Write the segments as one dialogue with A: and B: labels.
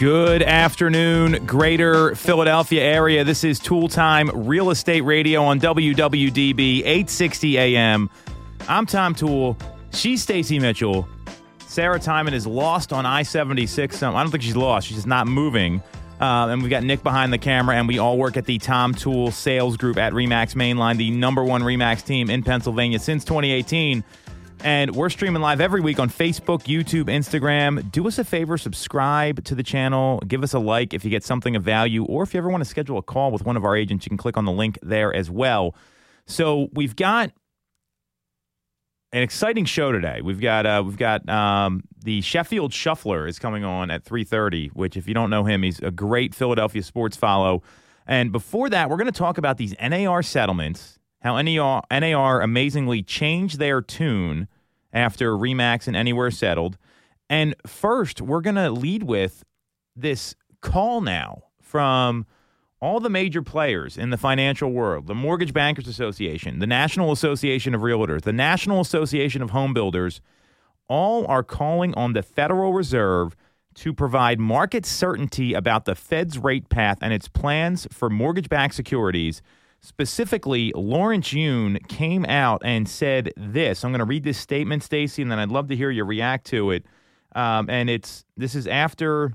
A: Good afternoon, greater Philadelphia area. This is Toole Time Real Estate Radio on WWDB 860 AM. I'm Tom Toole. She's Stacey Mitchell. Sarah Tymon is lost on I 76. I don't think she's lost. She's just not moving. Uh, and we've got Nick behind the camera, and we all work at the Tom Toole Sales Group at Remax Mainline, the number one Remax team in Pennsylvania since 2018. And we're streaming live every week on Facebook, YouTube, Instagram. Do us a favor, subscribe to the channel, give us a like if you get something of value, or if you ever want to schedule a call with one of our agents, you can click on the link there as well. So we've got an exciting show today. We've got uh, we've got um, the Sheffield Shuffler is coming on at three thirty. Which, if you don't know him, he's a great Philadelphia sports follow. And before that, we're going to talk about these NAR settlements how NAR, NAR amazingly changed their tune after Remax and Anywhere settled. And first, we're going to lead with this call now from all the major players in the financial world the Mortgage Bankers Association, the National Association of Realtors, the National Association of Home Builders all are calling on the Federal Reserve to provide market certainty about the Fed's rate path and its plans for mortgage backed securities Specifically, Lawrence Yun came out and said this. I'm going to read this statement, Stacey, and then I'd love to hear you react to it. Um, and it's this is after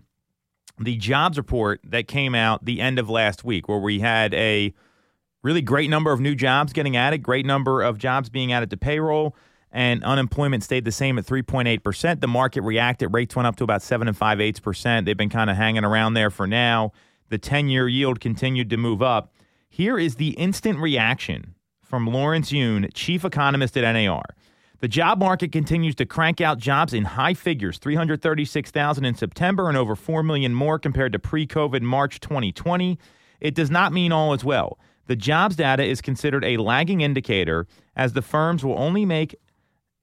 A: the jobs report that came out the end of last week, where we had a really great number of new jobs getting added, great number of jobs being added to payroll, and unemployment stayed the same at 3.8%. The market reacted, rates went up to about 7 and 5 eighths%. Percent. They've been kind of hanging around there for now. The 10 year yield continued to move up. Here is the instant reaction from Lawrence Yun, chief economist at NAR. The job market continues to crank out jobs in high figures 336,000 in September and over 4 million more compared to pre COVID March 2020. It does not mean all is well. The jobs data is considered a lagging indicator as the firms will only make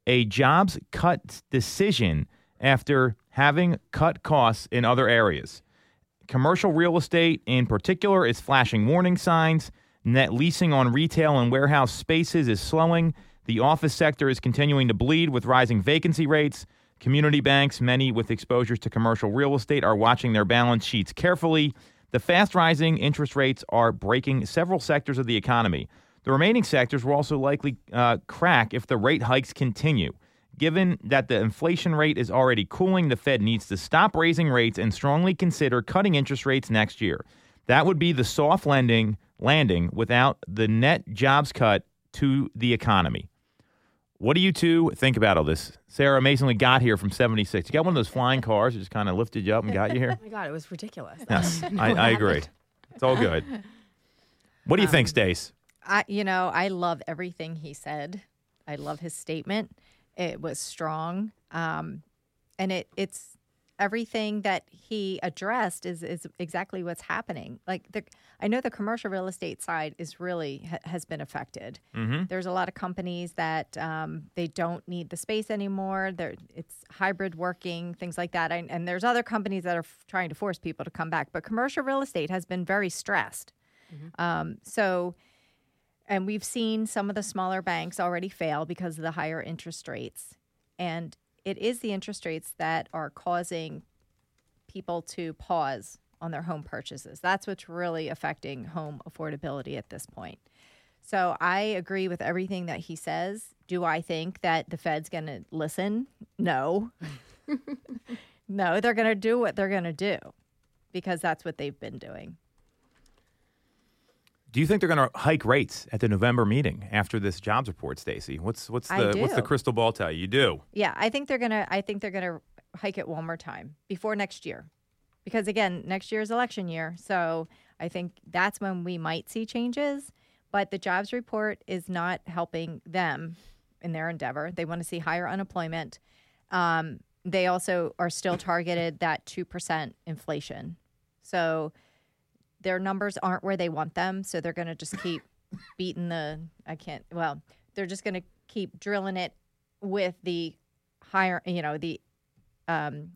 A: a jobs cut decision after having cut costs in other areas. Commercial real estate, in particular, is flashing warning signs. Net leasing on retail and warehouse spaces is slowing. The office sector is continuing to bleed with rising vacancy rates. Community banks, many with exposures to commercial real estate, are watching their balance sheets carefully. The fast rising interest rates are breaking several sectors of the economy. The remaining sectors will also likely uh, crack if the rate hikes continue. Given that the inflation rate is already cooling, the Fed needs to stop raising rates and strongly consider cutting interest rates next year. That would be the soft lending landing without the net jobs cut to the economy. What do you two think about all this? Sarah amazingly got here from 76. You got one of those flying cars that just kind of lifted you up and got you here?
B: oh my God, it was ridiculous.
A: Yes, I, I agree. It's all good. What do you um, think, Stace?
C: I, you know, I love everything he said. I love his statement. It was strong, um, and it it's everything that he addressed is is exactly what's happening. Like the, I know the commercial real estate side is really ha, has been affected. Mm-hmm. There's a lot of companies that um, they don't need the space anymore. There, it's hybrid working, things like that. And, and there's other companies that are f- trying to force people to come back. But commercial real estate has been very stressed. Mm-hmm. Um, so and we've seen some of the smaller banks already fail because of the higher interest rates. And it is the interest rates that are causing people to pause on their home purchases. That's what's really affecting home affordability at this point. So I agree with everything that he says. Do I think that the Fed's going to listen? No. no, they're going to do what they're going to do because that's what they've been doing.
A: Do you think they're going to hike rates at the November meeting after this jobs report, Stacey? What's what's the what's the crystal ball tell you? You do.
C: Yeah, I think they're going to I think they're going to hike it one more time before next year. Because again, next year is election year, so I think that's when we might see changes, but the jobs report is not helping them in their endeavor. They want to see higher unemployment. Um, they also are still targeted that 2% inflation. So their numbers aren't where they want them, so they're going to just keep beating the. I can't. Well, they're just going to keep drilling it with the higher, you know, the um,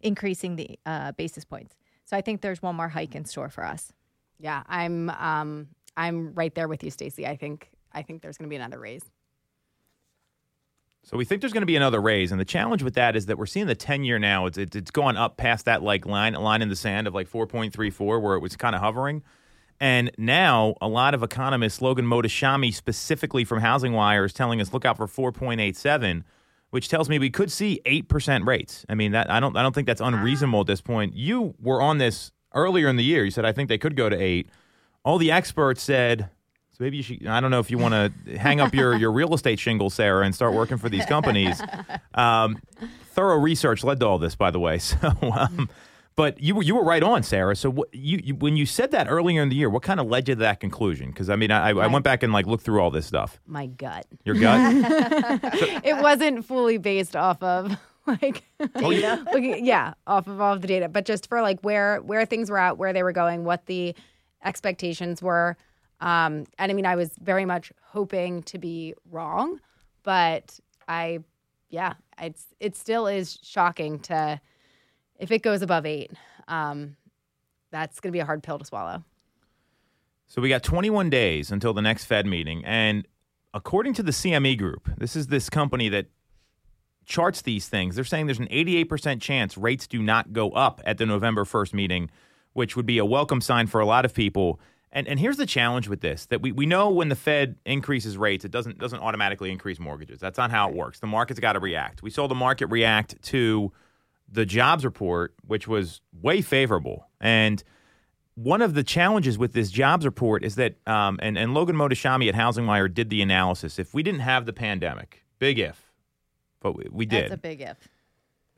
C: increasing the uh, basis points. So I think there's one more hike in store for us.
B: Yeah, I'm um, I'm right there with you, Stacey. I think I think there's going to be another raise.
A: So we think there's going to be another raise, and the challenge with that is that we're seeing the 10 year now. It's, it's it's gone up past that like line line in the sand of like 4.34, where it was kind of hovering. And now a lot of economists, Logan Mohtashami specifically from Housing Wire, is telling us look out for 4.87, which tells me we could see eight percent rates. I mean that I don't I don't think that's ah. unreasonable at this point. You were on this earlier in the year. You said I think they could go to eight. All the experts said so maybe you should. I don't know if you want to hang up your, your real estate shingle, Sarah, and start working for these companies. Um, thorough research led to all this, by the way. So, um, but you were you were right on, Sarah. So what, you, you when you said that earlier in the year, what kind of led you to that conclusion? Because I mean, I, I went back and like looked through all this stuff.
B: My gut.
A: Your gut.
B: It wasn't fully based off of like
A: Oh, yeah.
B: looking, yeah, off of all of the data, but just for like where where things were at, where they were going, what the expectations were. Um, and I mean, I was very much hoping to be wrong, but I, yeah, it's it still is shocking to if it goes above eight. Um, that's going to be a hard pill to swallow.
A: So we got 21 days until the next Fed meeting, and according to the CME Group, this is this company that charts these things. They're saying there's an 88% chance rates do not go up at the November 1st meeting, which would be a welcome sign for a lot of people. And and here's the challenge with this: that we, we know when the Fed increases rates, it doesn't doesn't automatically increase mortgages. That's not how it works. The market's got to react. We saw the market react to the jobs report, which was way favorable. And one of the challenges with this jobs report is that, um, and, and Logan Mohtashami at Housing Wire did the analysis. If we didn't have the pandemic, big if, but we, we did.
C: That's a big if.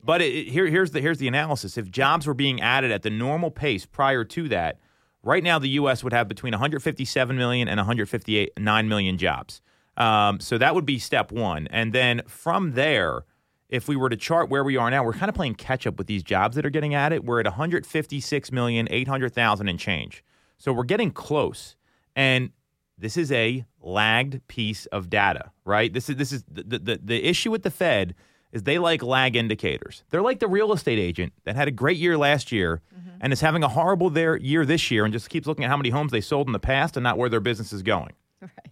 A: But it, it- here, here's the here's the analysis. If jobs were being added at the normal pace prior to that, right now the U.S. would have between 157 million and 159 million jobs. Um, so that would be step one, and then from there, if we were to chart where we are now, we're kind of playing catch up with these jobs that are getting added. We're at 156 million 800,000 and change. So we're getting close, and this is a lagged piece of data, right? This is this is the the, the issue with the Fed is they like lag indicators. They're like the real estate agent that had a great year last year mm-hmm. and is having a horrible their year this year and just keeps looking at how many homes they sold in the past and not where their business is going.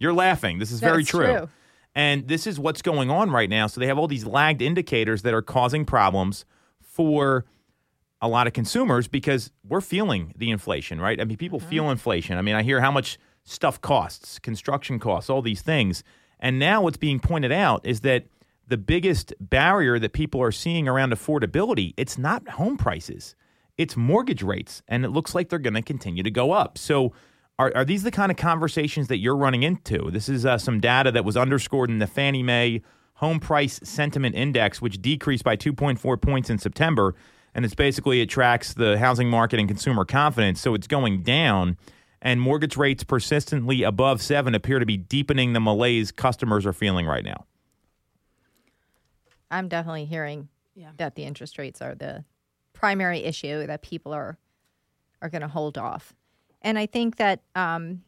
A: You're laughing. This is very true.
C: true.
A: And this is what's going on right now. So they have all these lagged indicators that are causing problems for a lot of consumers because we're feeling the inflation, right? I mean, people mm-hmm. feel inflation. I mean, I hear how much stuff costs, construction costs, all these things. And now what's being pointed out is that the biggest barrier that people are seeing around affordability, it's not home prices. It's mortgage rates, and it looks like they're going to continue to go up. So, are, are these the kind of conversations that you're running into? This is uh, some data that was underscored in the Fannie Mae Home Price Sentiment Index, which decreased by 2.4 points in September. And it's basically, it tracks the housing market and consumer confidence. So it's going down. And mortgage rates persistently above seven appear to be deepening the malaise customers are feeling right now.
C: I'm definitely hearing
B: Yeah.
C: that the interest rates are the primary issue that people are are going to hold off. And I think that um,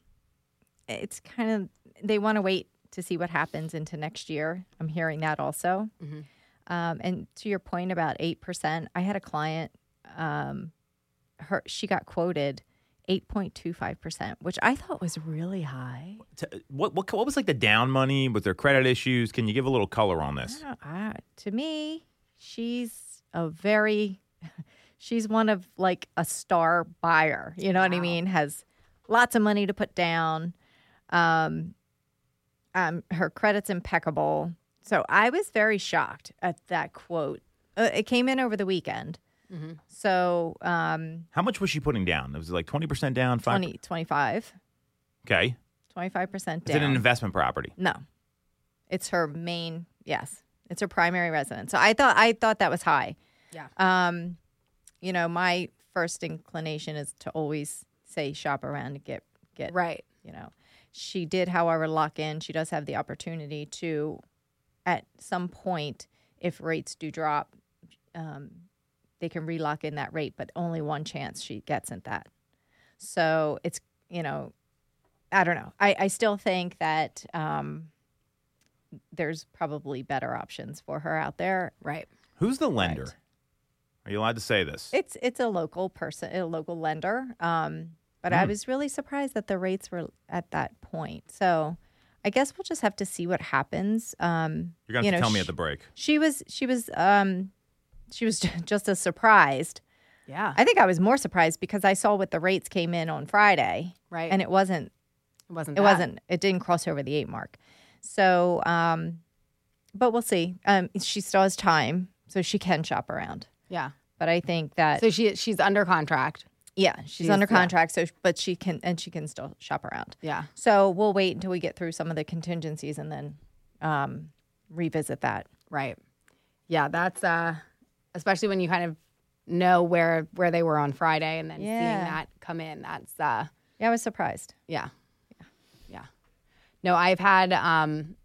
C: it's kind of they want to wait to see what happens into next year. I'm hearing that also. Um, and to your point about eight percent, I had a client. Um, her she got quoted eight point two five percent, which I thought was really high.
A: What, what, what was like the down money? with their credit issues? Can you give a little color on this?
C: I I- to me, she's a very, she's one of like a star buyer. You know what I mean? Has lots of money to put down. Um, um, her credit's impeccable. So I was very shocked at that quote. Uh, it came in over the weekend. So um,
A: How much was she putting down? It was it like 20% down? Five?
C: 20, 25,
A: Okay.
C: 25%
A: Is it an investment property?
C: No, it's her main. Yes, it's her primary residence. So I thought I thought that was high.
B: Yeah.
C: Um, you know, my first inclination is to always say shop around and get get
B: Right.
C: You know, she did, however, lock in. She does have the opportunity to, at some point, if rates do drop, um, they can relock in that rate, but only one chance she gets at that. So it's you know, I don't know. I, I still think that um, there's probably better options for her out there.
B: Right.
A: Who's the lender?
C: Right.
A: Are you allowed to say this?
C: It's it's a local person, a local lender. Um, but I was really surprised that the rates were at that point. So I guess we'll just have to see what happens. Um,
A: You're gonna
C: you know,
A: tell me at the break.
C: She was she was um, she was just as surprised.
B: Yeah.
C: I think I was more surprised because I saw what the rates came in on Friday,
B: right.
C: and it wasn't
B: it wasn't.
C: it
B: that.
C: wasn't it didn't cross over the eight mark. So, um, but we'll see. Um, she still has time, so she can shop around.
B: Yeah.
C: But I think that
B: So she she's under contract.
C: yeah, she's,
B: she's-
C: under
B: yeah.
C: contract. So, but she can and she can still shop around.
B: Yeah.
C: So we'll wait until we get through some of the contingencies and then um, revisit that.
B: Right. Yeah, that's uh especially when you kind of know where where they were on Friday and then
C: Yeah.
B: seeing that come in. That's uh
C: Yeah, I was surprised.
B: yeah. Yeah. No, I've had um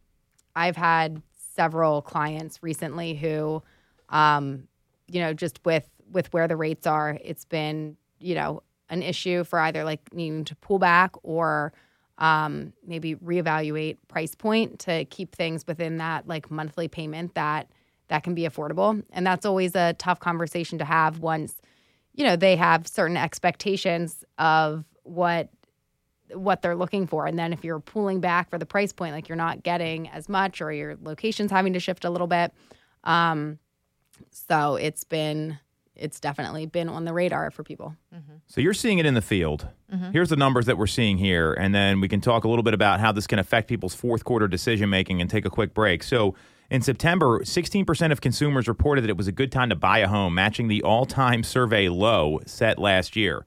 B: I've had several clients recently who um you know, just with with where the rates are, it's been, you know, an issue for either like needing to pull back or um, maybe reevaluate price point to keep things within that like monthly payment that that can be affordable. And that's always a tough conversation to have once, you know, they have certain expectations of what what they're looking for. And then if you're pulling back for the price point, like you're not getting as much or your location's having to shift a little bit. Um, so it's been it's definitely been on the radar for people.
A: So you're seeing it in the field.
C: Mm-hmm.
A: Here's the numbers that we're seeing here, and then we can talk a little bit about how this can affect people's fourth quarter decision making and take a quick break. So in September, 16% of consumers reported that it was a good time to buy a home, matching the all-time survey low set last year.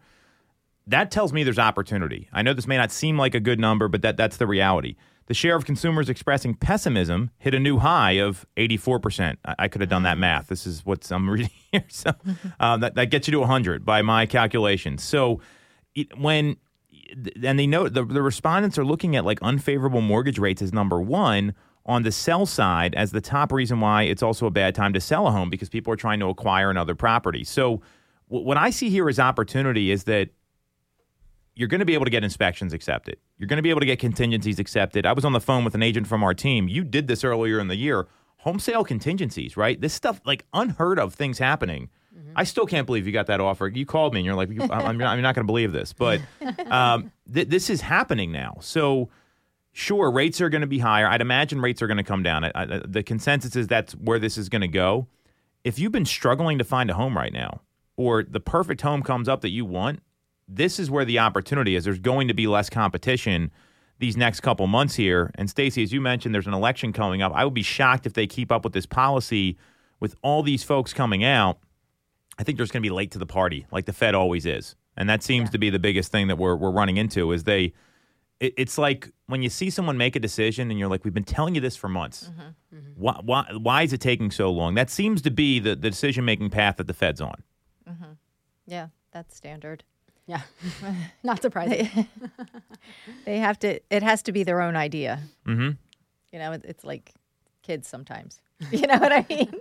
A: That tells me there's opportunity. I know this may not seem like a good number, but that, that's the reality. The share of consumers expressing pessimism hit a new high of 84%. I, I could have done that math. This is what I'm reading here. So um, that, that gets you to 100 by my calculations. So it, when, and they know the, the respondents are looking at like unfavorable mortgage rates as number one on the sell side as the top reason why it's also a bad time to sell a home because people are trying to acquire another property. So wh- what I see here as opportunity is that you're going to be able to get inspections accepted. You're going to be able to get contingencies accepted. I was on the phone with an agent from our team. You did this earlier in the year. Home sale contingencies, right? This stuff, like unheard of things happening. I still can't believe you got that offer. You called me and you're like, I'm, not, I'm not going to believe this, but um, th- this is happening now. So, sure, rates are going to be higher. I'd imagine rates are going to come down. I, I, the consensus is that's where this is going to go. If you've been struggling to find a home right now, or the perfect home comes up that you want, this is where the opportunity is. There's going to be less competition these next couple months here. And Stacey, as you mentioned, there's an election coming up. I would be shocked if they keep up with this policy with all these folks coming out. I think there's going to be late to the party, like the Fed always is, and that seems to be the biggest thing that we're we're running into. Is they, it, it's like when you see someone make a decision and you're like, we've been telling you this for months. Mm-hmm, mm-hmm. Why, why why is it taking so long? That seems to be the, the decision making path that the Fed's on. Mm-hmm.
C: Yeah, that's standard.
B: Yeah. Not surprising.
C: They have to. It has to be their own idea.
A: Mm-hmm.
C: You know, it, it's like kids sometimes. You know what I mean?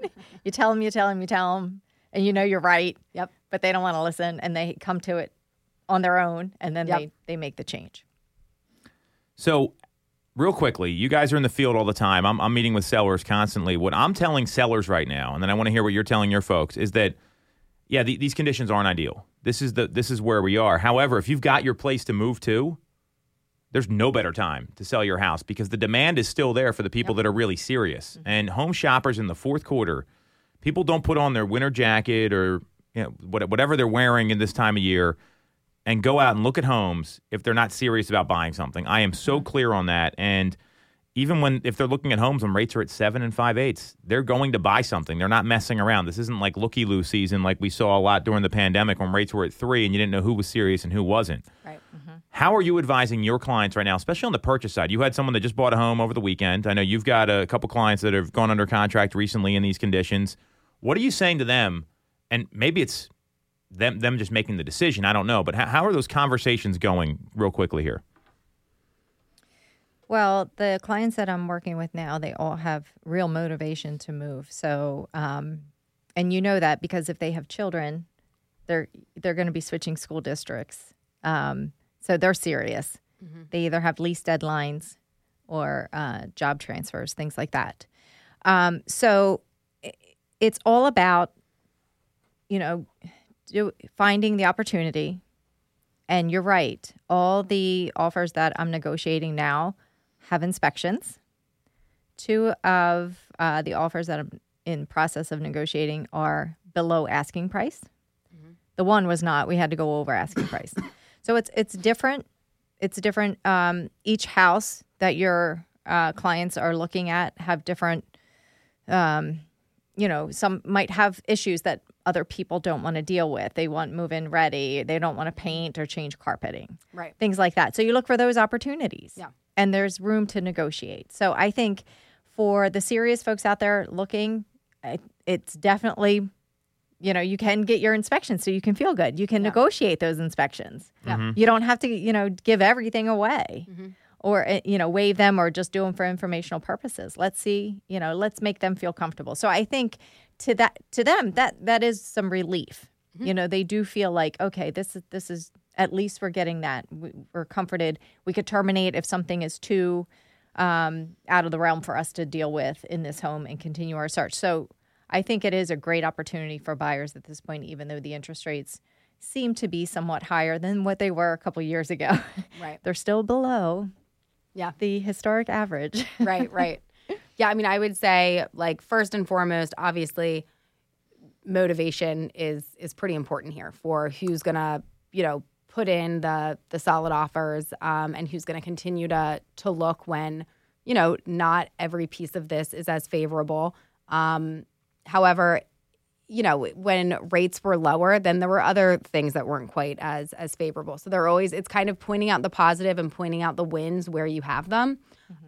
C: you tell them, you tell them, you tell them, and you know you're right.
B: Yep.
C: But they don't want to listen, and they come to it on their own, and then
B: Yep.
C: they they make the change.
A: So, real quickly, you guys are in the field all the time. I'm, I'm meeting with sellers constantly. What I'm telling sellers right now, and then I want to hear what you're telling your folks, is that yeah, the, these conditions aren't ideal. This is the this is where we are. However, if you've got your place to move to, there's no better time to sell your house because the demand is still there for the people that are really serious. Mm-hmm. And home shoppers in the fourth quarter, people don't put on their winter jacket or you know, whatever they're wearing in this time of year and go out and look at homes if they're not serious about buying something. I am so mm-hmm. clear on that. And even when if they're looking at homes when rates are at seven and five eighths, they're going to buy something. They're not messing around. This isn't like looky loo season like we saw a lot during the pandemic when rates were at three and you didn't know who was serious and who wasn't.
B: right. Mm-hmm.
A: How are you advising your clients right now, especially on the purchase side? You had someone that just bought a home over the weekend. I know you've got a couple clients that have gone under contract recently in these conditions. What are you saying to them? And maybe it's them them just making the decision. I don't know, but how, how are those conversations going? Real quickly here.
C: Well, the clients that I'm working with now, they all have real motivation to move. So, um, and you know that because if they have children, they're they're going to be switching school districts. Um, so they're serious. They either have lease deadlines or uh, job transfers, things like that. Um, so it's all about, you know, do, finding the opportunity. And you're right. All the offers that I'm negotiating now have inspections. Two of uh, the offers that I'm in process of negotiating are below asking price. The one was not. We had to go over asking price. So it's it's different. It's different. Um, each house that your uh, clients are looking at have different. Um, you know, some might have issues that other people don't want to deal with. They want move in ready. They don't want to paint or change carpeting.
B: Right.
C: Things like that. So you look for those opportunities.
B: Yeah.
C: And there's room to negotiate. So I think for the serious folks out there looking, it's definitely, you know, you can get your inspections so you can feel good. You can negotiate those inspections.
B: Yeah.
C: You don't have to, you know, give everything away or, uh, you know, waive them or just do them for informational purposes. Let's see, you know, let's make them feel comfortable. So I think to that, to them, that, that is some relief. You know, they do feel like, okay, this is, this is, at least we're getting that. We- We're comforted. We could terminate if something is too, um, out of the realm for us to deal with in this home and continue our search. So I think it is a great opportunity for buyers at this point, even though the interest rates seem to be somewhat higher than what they were a couple years ago.
B: Right.
C: They're still below
B: Yeah.
C: the historic average.
B: right, right. Yeah, I mean, I would say like first and foremost, obviously, motivation is is pretty important here for who's gonna you know put in the the solid offers um, and who's gonna continue to to look when you know not every piece of this is as favorable. Um, however, you know when rates were lower then there were other things that weren't quite as as favorable so they're always it's kind of pointing out the positive and pointing out the wins where you have them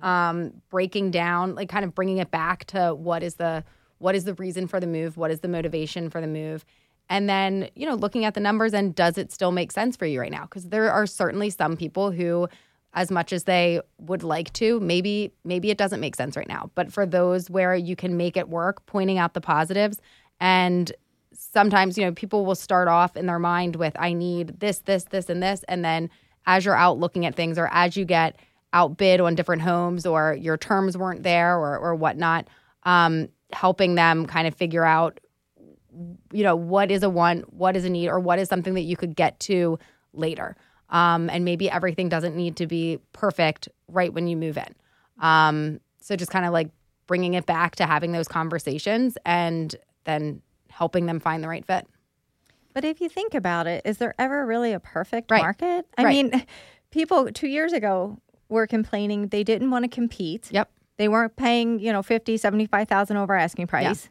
B: um breaking down like kind of bringing it back to what is the what is the reason for the move? What is the motivation for the move? And then you know looking at the numbers and does it still make sense for you right now? Because there are certainly some people who as much as they would like to maybe maybe it doesn't make sense right now. But for those where you can make it work pointing out the positives and sometimes you know people will start off in their mind with i need this this this and this. And then as you're out looking at things or as you get outbid on different homes or your terms weren't there or, or whatnot um, helping them kind of figure out you know what is a want what is a need or what is something that you could get to later um, and maybe everything doesn't need to be perfect right when you move in um, so just kind of like bringing it back to having those conversations and then helping them find the right fit
C: But if you think about it, is there ever really a perfect
B: Right.
C: market? I
B: Right.
C: mean, people two years ago were complaining they didn't want to compete.
B: Yep.
C: They weren't paying, you know, 50, 75,000 over asking price.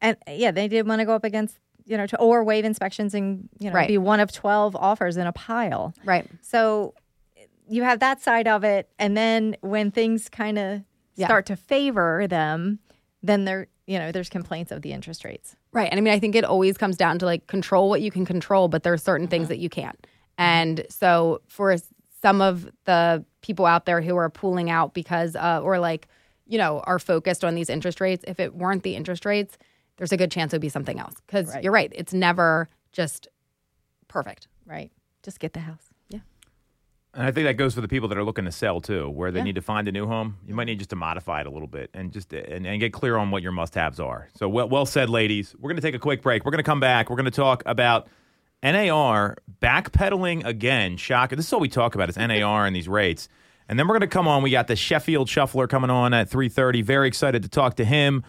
C: And yeah, they didn't want to go up against, you know, to, or waive inspections and, you know,
B: Right.
C: be one of 12 offers in a pile.
B: right
C: So you have that side of it. And then when things kind of
B: Yeah.
C: start to favor them, then there, you know, there's complaints of the interest rates.
B: Right. And I mean, I think it always comes down to like control what you can control, but there are certain things uh-huh. that you can't. And so for some of the people out there who are pulling out because, uh, or like, you know, are focused on these interest rates, if it weren't the interest rates, there's a good chance it would be something else. Because
C: Right.
B: you're right. It's never just perfect.
C: Right. Just get the house. Yeah.
A: And I think that goes for the people that are looking to sell too, where they
B: Yeah.
A: need to find a new home. You might need just to modify it a little bit and just and, and get clear on what your must-haves are. So well, well said, ladies. We're going to take a quick break. We're going to come back. We're going to talk about NAR backpedaling again. Shock. This is all we talk about is NAR and these rates. And then we're going to come on. We got the Sheffield Shuffler coming on at 3:30. Very excited to talk to him.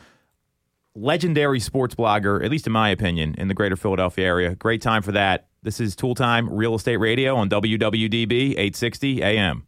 A: Legendary sports blogger, at least in my opinion, in the greater Philadelphia area. Great time for that. This is Toole Time Real Estate Radio on WWDB 860 AM.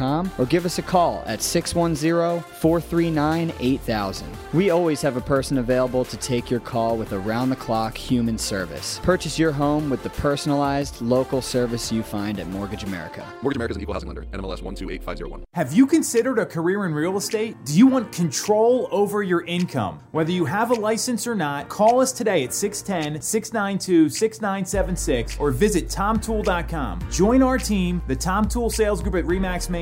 D: or give us a call at 610 439 8000. We always have a person available to take your call with around the clock human service. Purchase your home with the personalized local service you find at Mortgage America.
E: Mortgage America is an equal housing lender. NMLS 128501.
F: Have you considered a career in real estate? Do you want control over your income? Whether you have a license or not, call us today at 610 692 6976 or visit TomToole.com. Join our team, the Tom Toole Sales Group at REMAX Main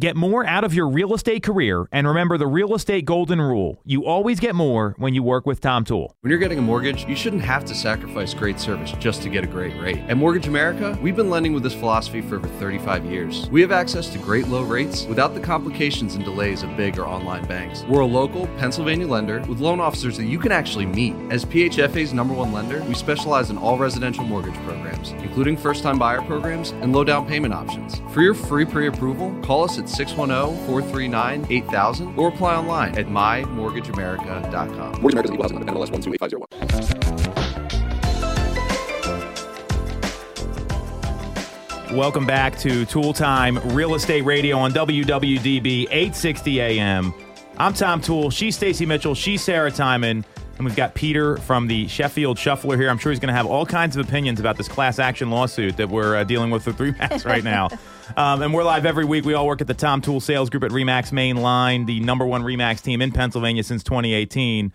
A: Get more out of your real estate career and remember the real estate golden rule. You always get more when you work with Tom Toole.
E: When you're getting a mortgage, you shouldn't have to sacrifice great service just to get a great rate. At Mortgage America, we've been lending with this philosophy for over 35 years. We have access to great low rates without the complications and delays of big or online banks. We're a local Pennsylvania lender with loan officers that you can actually meet. As PHFA's number one lender, we specialize in all residential mortgage programs, including first time buyer programs and low down payment options. For your free pre approval, call us at 610 439 8000 or apply online at mymortgageamerica.com.
G: Mortgage America's equal housing lender, NMLS 128501.
A: Welcome back to Toole Time Real Estate Radio on WWDB 860 AM. I'm Tom Toole. She's Stacey Mitchell. She's Sarah Tymon. And we've got Peter from the Sheffield Shuffler here. I'm sure he's going to have all kinds of opinions about this class action lawsuit that we're uh, dealing with with Remax right now. Um, and we're live every week. We all work at the Tom Toole Sales Group at Remax Main Line, the number one Remax team in Pennsylvania since 2018.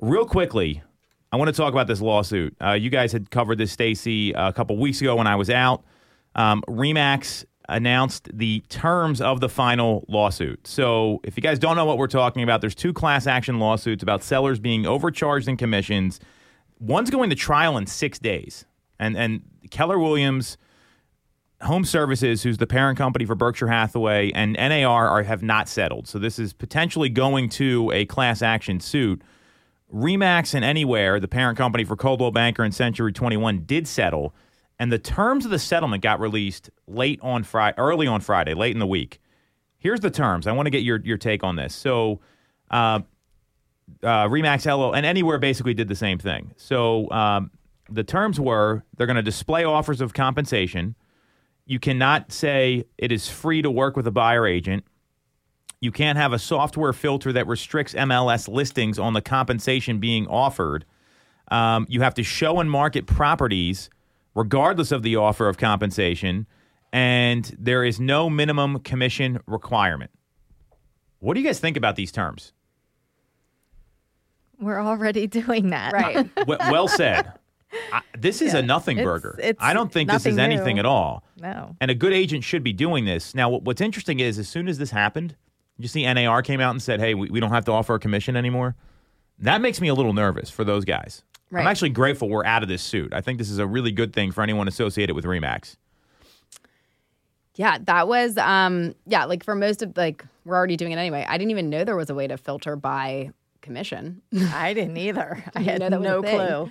A: Real quickly, I want to talk about this lawsuit. Uh, you guys had covered this, Stacey, a couple weeks ago when I was out. Um, Remax announced the terms of the final lawsuit. So, if you guys don't know what we're talking about, there's two class action lawsuits about sellers being overcharged in commissions. One's going to trial in six days, and and Keller Williams. Home Services, who's the parent company for Berkshire Hathaway, and NAR are, have not settled. So this is potentially going to a class action suit. Remax and Anywhere, the parent company for Coldwell Banker and Century 21, did settle, and the terms of the settlement got released late on Friday, early on Friday, late in the week. Here's the terms. I want to get your your take on this. So, uh, uh, Remax LO and Anywhere basically did the same thing. So um, the terms were they're going to display offers of compensation. You cannot say it is free to work with a buyer agent. You can't have a software filter that restricts MLS listings on the compensation being offered. Um, you have to show and market properties regardless of the offer of compensation, and there is no minimum commission requirement. What do you guys think about these terms?
C: We're already doing that.
B: Right.
A: W- well said. I, this is
C: Yeah.
A: a nothing
C: It's-
A: burger.
C: it's
A: I don't think this is
C: nothing
A: anything
C: new.
A: at all.
C: No.
A: And a good agent should be doing this. Now, what- what's interesting is as soon as this happened, you see NAR came out and said, hey, we, we don't have to offer a commission anymore. That makes me a little nervous for those guys. I'm actually grateful we're out of this suit. I think this is a really good thing for anyone associated with Remax.
B: Yeah, that was um yeah, like for most of like we're already doing it anyway. I didn't even know there was a way to filter by commission.
C: I didn't either. I
B: Didn't
C: had
B: know that was a
C: no
B: thing.
C: clue.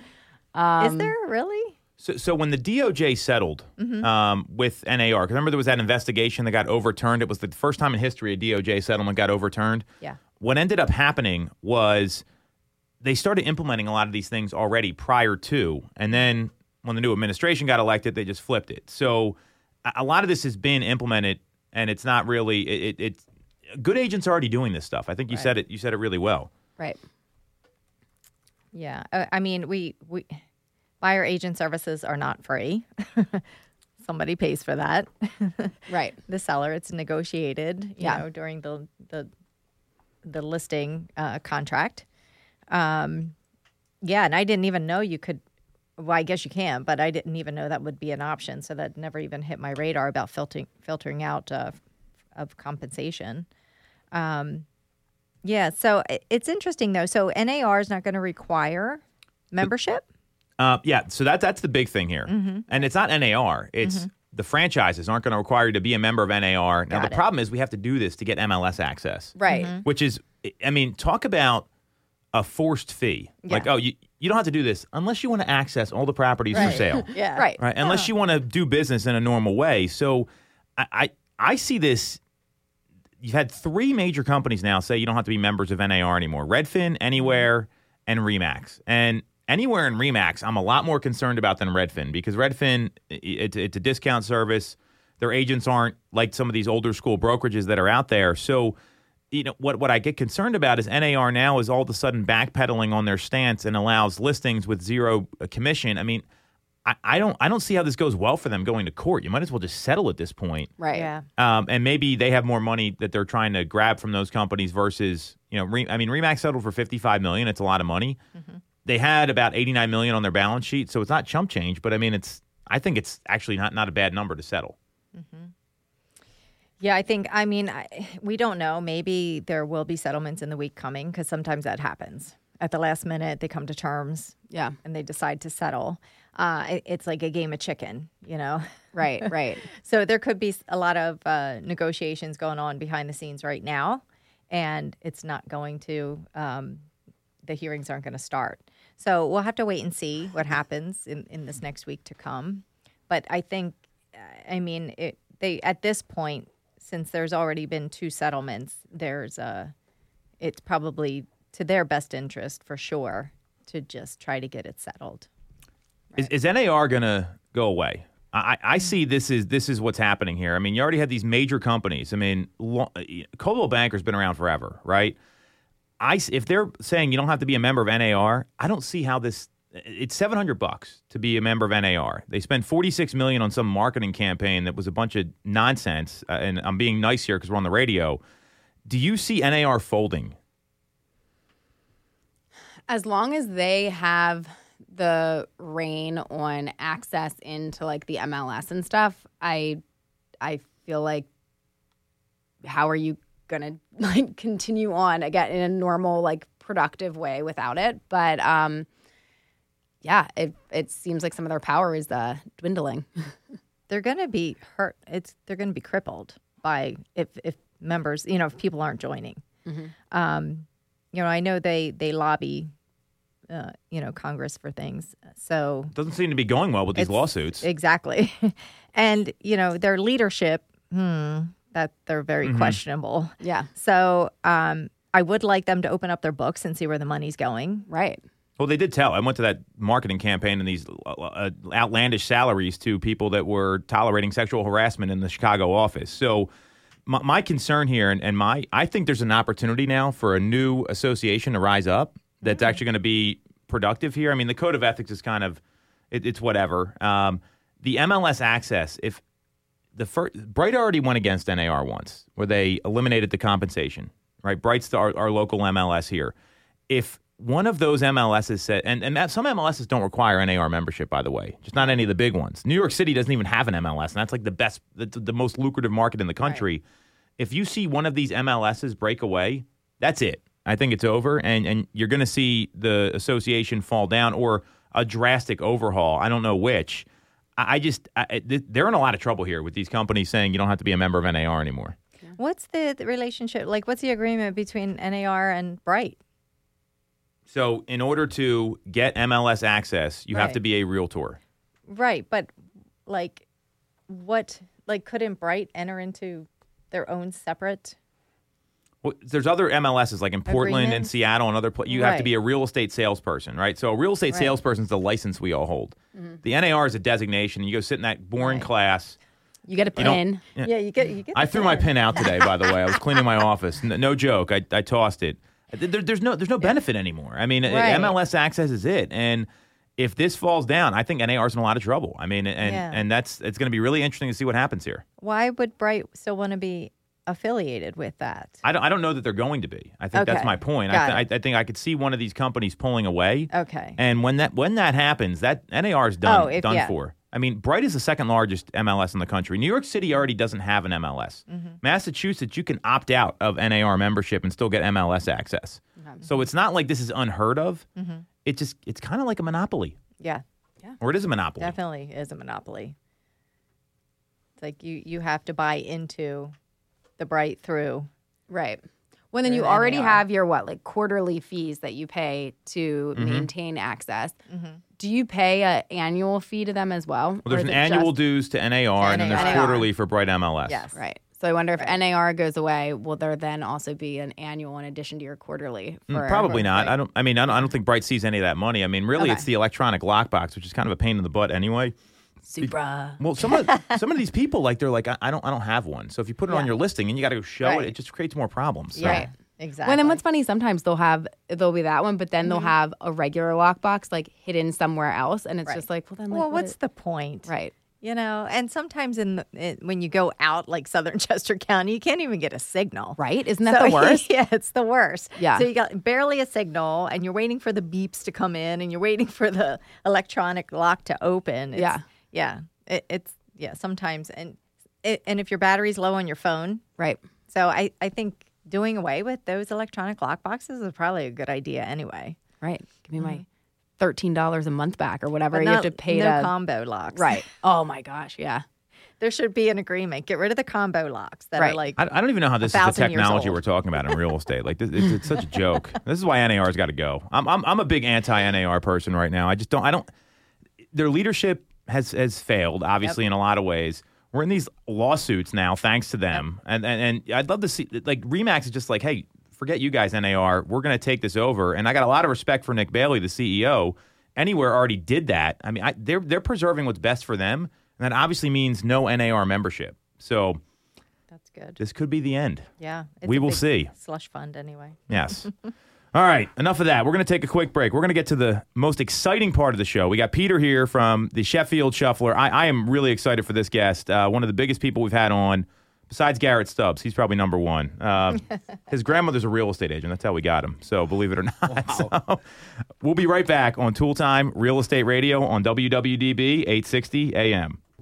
B: Um,
C: Is there really?
A: So, so when the DOJ settled
C: Mm-hmm.
A: um, with NAR, because remember there was that investigation that got overturned. It was the first time in history a DOJ settlement got overturned.
B: Yeah.
A: What ended up happening was they started implementing a lot of these things already prior to, and then when the new administration got elected, they just flipped it. So a, a lot of this has been implemented, and it's not really it. it it's good agents are already doing this stuff. I think you said it. You said it really well.
B: Right.
C: Yeah. Uh, I mean, we we buyer agent services are not free. Somebody pays for that.
B: Right.
C: the seller, it's negotiated. You
B: Yeah.
C: know, during the the the listing uh, contract. Um, yeah, and I didn't even know you could. Well, I guess you can, but I didn't even know that would be an option. So that never even hit my radar about filtering filtering out uh, of compensation. Um, yeah, so it's interesting though. So NAR is not going to require membership.
A: Uh, yeah, so that that's the big thing here,
C: Mm-hmm.
A: and it's not NAR. It's the franchises aren't going to require you to be a member of NAR. Now
C: Got
A: the
C: it.
A: problem is we have to do this to get MLS access,
B: Right.
C: Mm-hmm.
A: which is, I mean, talk about a forced fee. Like, oh, you, you don't have to do this unless you want to access all the properties for sale.
C: Yeah.
B: Right.
A: Right. Unless you want to do business in a normal way. So I, I I see this. You've had three major companies now say you don't have to be members of NAR anymore. Redfin, Anywhere, and Remax. And Anywhere and Remax, I'm a lot more concerned about than Redfin because Redfin, i- it's, it's a discount service. Their agents aren't like some of these older school brokerages that are out there. So, you know, what, what I get concerned about is NAR now is all of a sudden backpedaling on their stance and allows listings with zero uh, commission. I mean, I, I don't I don't see how this goes well for them going to court. You might as well just settle at this point.
B: Right.
C: Yeah.
A: Um, and maybe they have more money that they're trying to grab from those companies versus you know. Re, I mean, Remax settled for fifty five million. It's a lot of money. They had about eighty nine million on their balance sheet, so it's not chump change. But I mean, it's I think it's actually not not a bad number to settle.
C: Yeah, I think, I mean, I, we don't know. Maybe there will be settlements in the week coming because sometimes that happens. At the last minute, they come to terms
B: Yeah.
C: and they decide to settle. Uh, it- it's like a game of chicken, you know?
B: Right. Right.
C: So there could be a lot of uh, negotiations going on behind the scenes right now, and it's not going to. Um, the hearings aren't going to start. So we'll have to wait and see what happens in, in this next week to come. But I think, uh, I mean, it, they at this point, since there's already been two settlements, there's a, it's probably to their best interest for sure to just try to get it settled.
A: Is, is NAR going to go away? I, I see this is this is what's happening here. I mean, you already had these major companies. I mean, lo, Coldwell Banker's been around forever, right? I if they're saying you don't have to be a member of NAR, I don't see how this. It's seven hundred bucks to be a member of NAR. They spent forty six million on some marketing campaign that was a bunch of nonsense. Uh, and I'm being nice here because we're on the radio. Do you see NAR folding?
B: as long as they have the reign on access into like the MLS and stuff, I I feel like how are you gonna like continue on again in a normal like productive way without it? But um yeah, it it seems like some of their power is uh dwindling.
C: they're to be hurt. It's they're to be crippled by if if members, you know, if people aren't joining. Um, you know, I know they they lobby, uh, you know, Congress for things. So
A: Doesn't seem to be going well with these lawsuits.
C: exactly, and you know their leadership, hmm, that they're very questionable.
B: yeah.
C: So um, I would like them to open up their books and see where the money's going.
B: Right.
A: Well, they did tell. I went to that marketing campaign and these uh, uh, outlandish salaries to people that were tolerating sexual harassment in the Chicago office. So, my, my concern here, and, and my, I think there's an opportunity now for a new association to rise up that's actually going to be productive here. I mean, the code of ethics is kind of, it, it's whatever. Um, the MLS access, if the first Bright already went against NAR once, where they eliminated the compensation. Right, Bright's the, our, our local MLS here. If one of those MLSs said, and and that, some MLSs don't require NAR membership, by the way, just not any of the big ones. New York City doesn't even have an MLS, and that's like the best, the, the most lucrative market in the country. If you see one of these MLSs break away, that's it. I think it's over, and and you're going to see the association fall down or a drastic overhaul. I don't know which. I I just I, they're in a lot of trouble here with these companies saying you don't have to be a member of NAR anymore.
C: What's the, the relationship? Like, what's the agreement between NAR and Bright?
A: So in order to get MLS access, you have to be a realtor.
C: Right, but like, what? Like, couldn't Bright enter into their own separate?
A: Well, there's other MLSs like in Portland and Seattle and other places. You have to be a real estate salesperson, right? So a real estate
C: Right.
A: salesperson is the license we all hold. Mm-hmm. The NAR is a designation. You go sit in that boring
C: Right.
A: class.
B: You get a
A: You
B: pin.
A: Yeah.
C: Yeah, you get. You get.
A: I
C: the
A: threw my
C: pin.
A: pin out today. By the way, I was cleaning my office. N- No joke. I, I tossed it. There- there's no there's no benefit anymore. I mean,
C: Right.
A: MLS access is it, and if this falls down, I think NAR's in a lot of trouble. I mean, and
C: Yeah.
A: and that's it's going to be really interesting to see what happens here.
C: Why would Bright still want to be affiliated with that?
A: I don't I don't know that they're going to be. I think that's my point. I, th- I, I think I could see one of these companies pulling away.
C: Okay.
A: And when that when that happens, that NAR is done
C: Oh, if-
A: done
C: yeah.
A: for. I mean, Bright is the second largest MLS in the country. New York City already doesn't have an MLS.
C: Mm-hmm.
A: Massachusetts, you can opt out of NAR membership and still get MLS access. So it's not like this is unheard of.
C: Mm-hmm.
A: It just it's kind of like a monopoly,
C: yeah,
A: or it is a monopoly.
C: definitely is a monopoly. It's like you you have to buy into the Bright through.
B: Right. Well, then you already
C: NAR.
B: have your what, like quarterly fees that you pay to
A: Mm-hmm.
B: maintain access.
C: Mm-hmm.
B: Do you pay an annual fee to them as well?
A: Well, there's an annual dues to NAR, and then there's
B: NAR.
A: quarterly for Bright MLS.
C: Yes.
B: Right. So I wonder if NAR goes away, will there then also be an annual in addition to your quarterly?
A: Mm, Probably not.
B: right.
A: I don't. I mean, I don't, I don't think Bright sees any of that money. I mean, really,
B: Okay.
A: it's the electronic lockbox, which is kind of a pain in the butt anyway.
B: Supra.
A: Well, some of some of these people, like they're like, I, I don't, I don't have one. So if you put it on your listing and you got to go show
B: Right.
A: it, it just creates more problems. So.
B: Right.
C: Exactly.
B: Well, then what's funny, sometimes they'll have, they'll be that one, but then they'll mm-hmm. have a regular lockbox like hidden somewhere else. And it's
C: Right.
B: just like, well, then, like,
C: well,
B: what
C: what's
B: is-
C: the point?
B: right?
C: You know, and sometimes in, the, in when you go out like Southern Chester County, you can't even get a signal.
B: Right? Isn't that
C: So,
B: the worst?
C: yeah, it's the worst.
B: Yeah.
C: So you got barely a signal, and you're waiting for the beeps to come in, and you're waiting for the electronic lock to open. It's,
B: Yeah.
C: Yeah. It, it's yeah. Sometimes, and it, and if your battery's low on your phone,
B: Right.
C: so I I think doing away with those electronic lock boxes is probably a good idea anyway.
B: Right. Give me my $13 a month back or whatever
C: Mm-hmm.
B: You have to pay
C: no
B: to.
C: combo locks.
B: right. Oh my gosh. Yeah.
C: There should be an agreement. Get rid of the combo locks that are like
A: I, I don't even know how this is the technology we're talking about in real estate. Like this, it's, it's such a joke. This is why NAR's got to go. I'm, I'm I'm a big anti NAR person right now. I just don't. I don't. Their leadership has has failed, obviously, in a lot of ways. We're in these lawsuits now, thanks to them, and, and and I'd love to see like Remax is just like, hey, forget you guys, NAR. We're going to take this over, and I got a lot of respect for Nick Bailey, the CEO. Anywhere already did that. I mean, I, they're they're preserving what's best for them, and that obviously means no NAR membership. So
C: that's good.
A: this could be the end.
C: Yeah.
A: We will see.
C: Slush fund anyway.
A: Yes. All right, enough of that. We're going to take a quick break. We're going to get to the most exciting part of the show. We got Peter here from the Sheffield Shuffler. I, I am really excited for this guest. Uh, one of the biggest people we've had on, besides Garrett Stubbs. He's probably number one. Uh, his grandmother's a real estate agent. That's how we got him. So believe it or not. So, we'll be right back on Toole Time Real Estate Radio on WWDB 860 AM.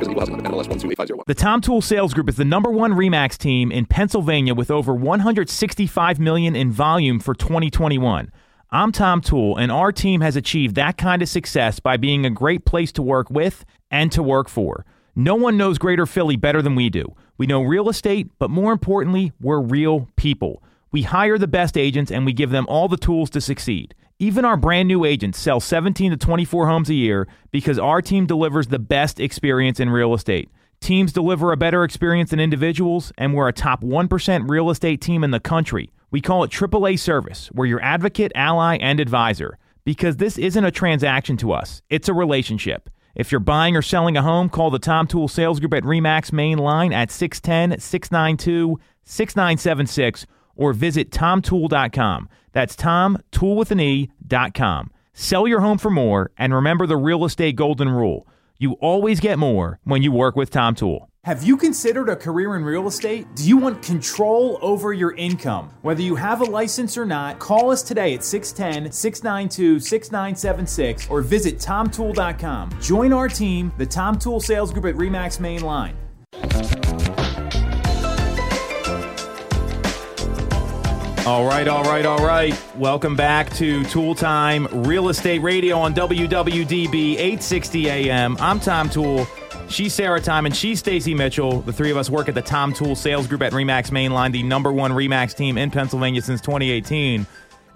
G: Mortgage America's equal housing lender. NMLS 128501.
A: The Tom Toole Sales Group is the number one Remax team in Pennsylvania with over 165 million in volume for 2021. I'm Tom Toole, and our team has achieved that kind of success by being a great place to work with and to work for. No one knows Greater Philly better than we do. We know real estate, but more importantly, we're real people. We hire the best agents and we give them all the tools to succeed. Even our brand new agents sell 17 to 24 homes a year because our team delivers the best experience in real estate. Teams deliver a better experience than individuals, and we're a top 1% real estate team in the country. We call it AAA service. We're your advocate, ally, and advisor because this isn't a transaction to us, it's a relationship. If you're buying or selling a home, call the Tom Toole Sales Group at REMAX main line at 610 692 6976 or visit tomtoole.com. That's Tom, tool with an E, dot com. Sell your home for more and remember the real estate golden rule. You always get more when you work with Tom Toole.
F: Have you considered a career in real estate? Do you want control over your income? Whether you have a license or not, call us today at 610 692 6976 or visit tomtoole.com. Join our team, the Tom Toole Sales Group at REMAX Main Line.
A: All right, all right, all right. Welcome back to Toole Time Real Estate Radio on WWDB 860 AM. I'm Tom Toole. She's Sarah Tymon and she's Stacey Mitchell. The three of us work at the Tom Toole Sales Group at Remax Mainline, the number one Remax team in Pennsylvania since 2018.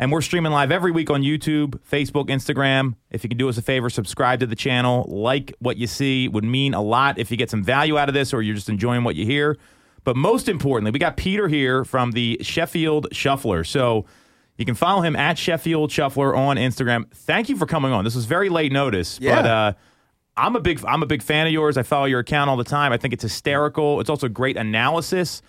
A: And we're streaming live every week on YouTube, Facebook, Instagram. If you can do us a favor, subscribe to the channel, like what you see. It would mean a lot if you get some value out of this or you're just enjoying what you hear. But most importantly, we got Peter here from the Sheffield Shuffler. So you can follow him at Sheffield Shuffler on Instagram. Thank you for coming on. This was very late notice,
H: Yeah.
A: but uh, I'm a big I'm a big fan of yours. I follow your account all the time. I think it's hysterical. It's also great analysis.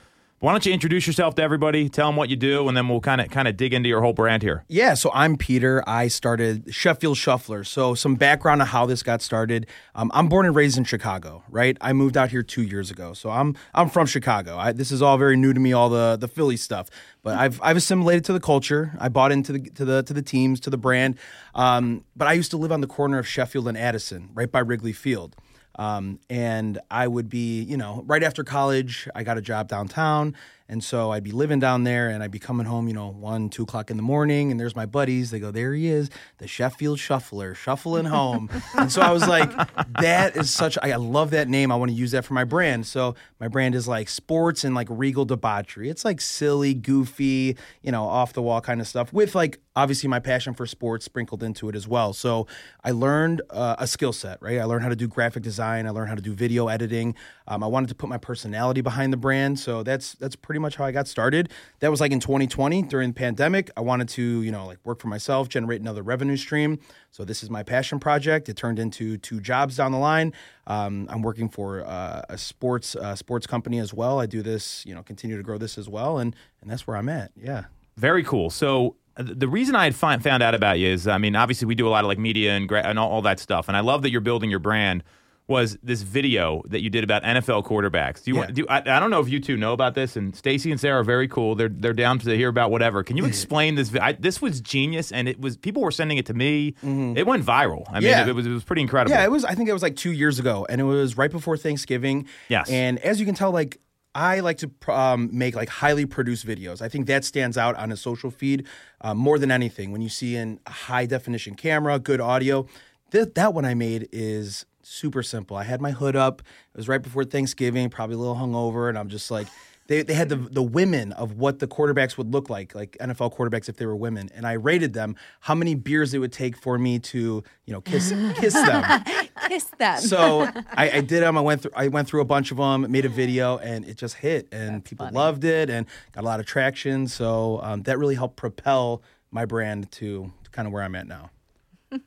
A: Why don't you introduce yourself to everybody? Tell them what you do, and then we'll kind of kind of dig into your whole brand here.
H: Yeah, so I'm Peter. I started Sheffield Shuffler. So some background on how this got started. Um, I'm born and raised in Chicago, right? I moved out here two years ago, so I'm I'm from Chicago. I, this is all very new to me, all the the Philly stuff. But I've I've assimilated to the culture. I bought into the to the to the teams, to the brand. Um, but I used to live on the corner of Sheffield and Addison, right by Wrigley Field. Um, and I would be, you know, right after college, I got a job downtown. And so I'd be living down there and I'd be coming home, you know, one, two o'clock in the morning. And there's my buddies. They go, there he is, the Sheffield Shuffler, shuffling home. and so I was like, that is such, I love that name. I want to use that for my brand. So my brand is like sports and like regal debauchery. It's like silly, goofy, you know, off the wall kind of stuff with like obviously my passion for sports sprinkled into it as well. So I learned uh, a skill set, right? I learned how to do graphic design. I learned how to do video editing. Um, I wanted to put my personality behind the brand. So that's that's pretty much how I got started. That was like in 2020 during the pandemic. I wanted to, you know, like work for myself, generate another revenue stream. So this is my passion project. It turned into two jobs down the line. Um, I'm working for uh, a sports uh, sports company as well. I do this, you know, continue to grow this as well, and and that's where I'm at. Yeah.
A: Very cool. So uh, the reason I had find, found out about you is, I mean, obviously we do a lot of like media and gra- and all, all that stuff, and I love that you're building your brand. Was this video that you did about NFL quarterbacks? Do you
H: Yeah.
A: want? Do I, I don't know if you two know about this, and Stacey and Sarah are very cool. They're they're down to hear about whatever. Can you explain this? I, this was genius, and it was people were sending it to me. It went viral. I mean,
H: Mm-hmm. Yeah.
A: it, it was it was pretty incredible.
H: Yeah, it was. I think it was like two years ago, and it was right before Thanksgiving.
A: Yes.
H: And as you can tell, like I like to um, make like highly produced videos. I think that stands out on a social feed uh, more than anything. When you see in a high definition camera, good audio, Th- that one I made is super simple. I had my hood up. It was right before Thanksgiving, probably a little hungover, and I'm just like. They, they had the the women of what the quarterbacks would look like, like NFL quarterbacks if they were women, and I rated them how many beers it would take for me to, you know, kiss kiss them.
B: Kiss them.
H: So I, I did them. I went through. I went through a bunch of them. Made a video, and it just hit, and people loved it, and got a lot of traction. So um, that really helped propel my brand to, to kind of where I'm at now.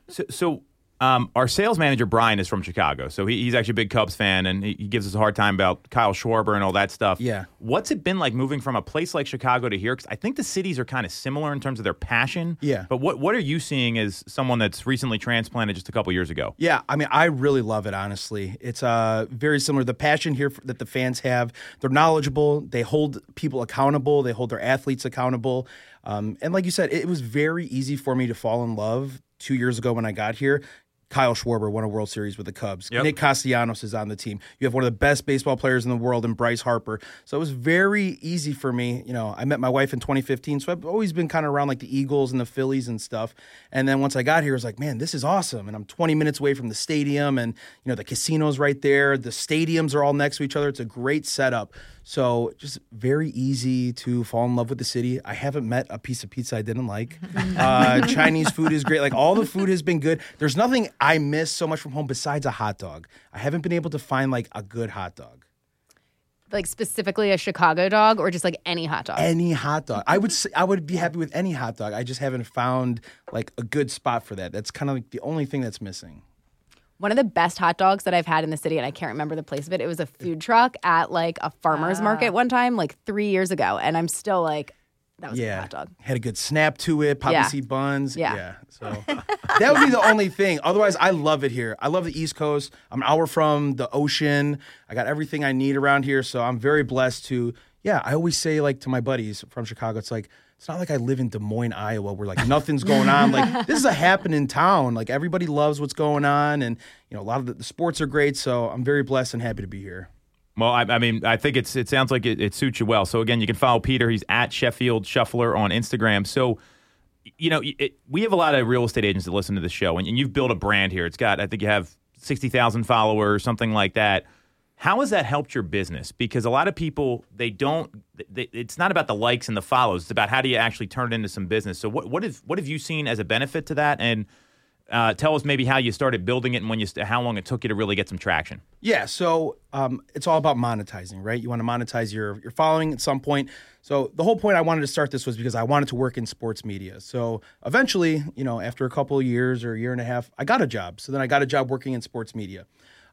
A: So, so um, our sales manager Brian is from Chicago, so he, he's actually a big Cubs fan, and he, he gives us a hard time about Kyle Schwarber and all that stuff.
H: Yeah.
A: what's it been like moving from a place like Chicago to here? Because I think the cities are kind of similar in terms of their passion.
H: Yeah.
A: but what what are you seeing as someone that's recently transplanted just a couple years ago?
H: Yeah, I mean, I really love it. Honestly, it's uh very similar. The passion here f- that the fans have, they're knowledgeable. They hold people accountable. They hold their athletes accountable. Um, and like you said, it was very easy for me to fall in love two years ago when I got here. Kyle Schwarber won a World Series with the Cubs.
A: Yep.
H: Nick Castellanos is on the team. You have one of the best baseball players in the world in Bryce Harper. So it was very easy for me. You know, I met my wife in 2015, so I've always been kind of around like the Eagles and the Phillies and stuff. And then once I got here, I was like, man, this is awesome. And I'm 20 minutes away from the stadium, and you know the casino's right there. The stadiums are all next to each other. It's a great setup. So just very easy to fall in love with the city. I haven't met a piece of pizza I didn't like. Uh, Chinese food is great. Like all the food has been good. There's nothing I miss so much from home besides a hot dog. I haven't been able to find like a good hot dog.
B: like specifically a Chicago dog or just like any hot dog?
H: Any hot dog. I would say, I would be happy with any hot dog. I just haven't found like a good spot for that. That's kind of like the only thing that's missing.
B: One of the best hot dogs that I've had in the city, and I can't remember the place of it. It was a food truck at like a farmer's ah. market one time, like three years ago, and I'm still like, that was a
H: Yeah,
B: hot dog.
H: had a good snap to it. Poppy
B: Yeah.
H: seed buns.
B: Yeah.
H: So that would be the only thing. Otherwise, I love it here. I love the East Coast. I'm an hour from the ocean. I got everything I need around here. So I'm very blessed to. Yeah, I always say like to my buddies from Chicago, it's like it's not like I live in Des Moines, Iowa, where like nothing's going on. Like this is a happening town. Like everybody loves what's going on, and you know a lot of the, the sports are great. So I'm very blessed and happy to be here.
A: Well, I, I mean, I think it's it sounds like it, it suits you well. So again, you can follow Peter. He's at Sheffield Shuffler on Instagram. So, you know, it, we have a lot of real estate agents that listen to the show, and, and you've built a brand here. It's got, I think, you have sixty thousand followers, something like that. How has that helped your business? Because a lot of people they don't. They, it's not about the likes and the follows. It's about how do you actually turn it into some business. So, what what have what have you seen as a benefit to that? And uh, tell us maybe how you started building it and when you how long it took you to really get some traction.
H: Yeah, so um, it's all about monetizing, right? You want to monetize your your following at some point. So the whole point I wanted to start this was because I wanted to work in sports media. So eventually, you know, after a couple of years or a year and a half, I got a job. So then I got a job working in sports media.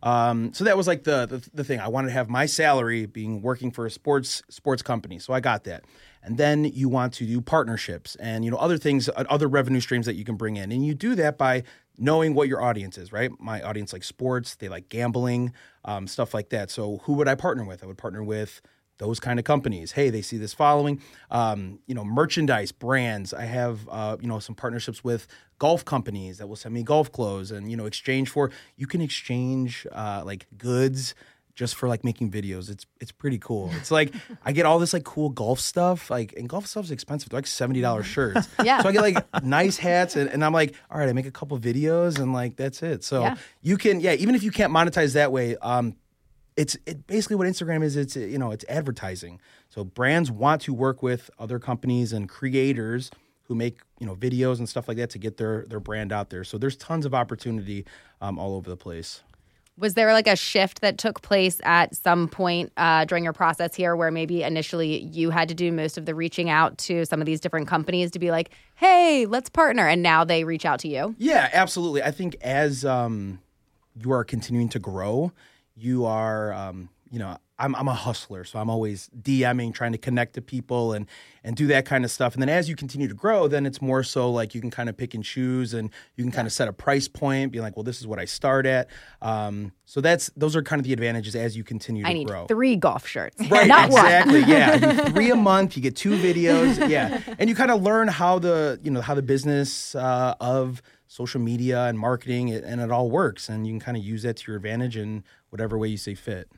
H: Um, so that was like the, the the thing. I wanted to have my salary being working for a sports sports company. So I got that. And then you want to do partnerships and you know other things, uh, other revenue streams that you can bring in, and you do that by knowing what your audience is. Right, my audience likes sports, they like gambling, um, stuff like that. So who would I partner with? I would partner with those kind of companies. Hey, they see this following. Um, you know, merchandise brands. I have uh, you know some partnerships with golf companies that will send me golf clothes and you know exchange for. You can exchange uh, like goods just for like making videos. It's it's pretty cool. It's like I get all this like cool golf stuff. Like and golf stuff's expensive. They're like seventy dollars shirts.
B: Yeah.
H: So I get like nice hats and, and I'm like, all right, I make a couple videos and like that's it. So
B: Yeah.
H: you can yeah, even if you can't monetize that way, um, it's it basically what Instagram is. It's you know it's advertising. So brands want to work with other companies and creators who make you know videos and stuff like that to get their their brand out there. So there's tons of opportunity um, all over the place.
B: Was there like a shift that took place at some point uh, during your process here where maybe initially you had to do most of the reaching out to some of these different companies to be like, hey, let's partner. And now they reach out to you?
H: Yeah, absolutely. I think as um, you are continuing to grow, you are, um, you know, I'm, I'm a hustler, so I'm always DMing, trying to connect to people and and do that kind of stuff. And then as you continue to grow, then it's more so like you can kind of pick and choose, and you can kind of set a price point, be like, well, this is what I start at. Um, so that's those are kind of the advantages as you continue to
B: I need
H: grow.
B: three golf shirts,
H: Right,
B: not one.
H: exactly. Yeah, three a month. You get two videos. Yeah, and you kind of learn how the you know how the business uh, of social media and marketing and it all works, and you can kind of use that to your advantage in whatever way you see fit.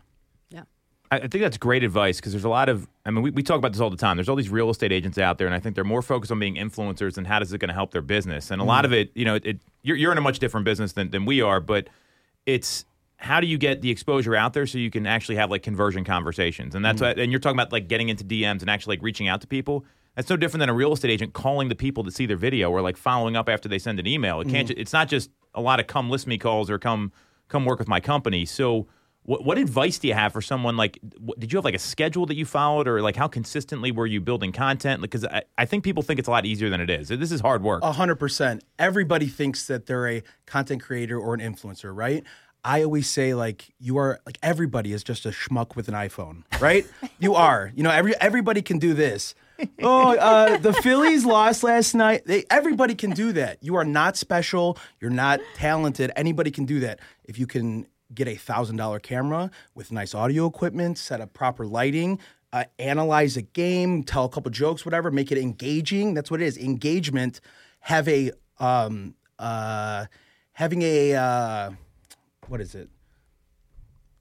A: I I think that's great advice because there's a lot of, I mean, we, we talk about this all the time. There's all these real estate agents out there, and I think they're more focused on being influencers and how does it going to help their business. And a lot of mm-hmm. it, you know, it, it, you're, you're in a much different business than, than we are, but it's how do you get the exposure out there so you can actually have like conversion conversations? And that's mm-hmm. what, and you're talking about like getting into DMs and actually like reaching out to people. That's no different than a real estate agent calling the people to see their video or like following up after they send an email. It can't. Mm-hmm. ju- It's not just a lot of come list me calls or come come work with my company. So, what, what advice do you have for someone like? What, did you have like a schedule that you followed, or like how consistently were you building content? Because I, I think people think it's a lot easier than it is. This is hard work.
H: A hundred percent. Everybody thinks that they're a content creator or an influencer, right? I always say like you are like everybody is just a schmuck with an iPhone, right? you are. You know, every everybody can do this. Oh, uh, the Phillies lost last night. They, everybody can do that. You are not special. You're not talented. Anybody can do that if you can get a thousand dollar camera with nice audio equipment, set up proper lighting, uh, analyze a game, tell a couple jokes, whatever, make it engaging. That's what it is. Engagement. Have a um uh having a uh what is it?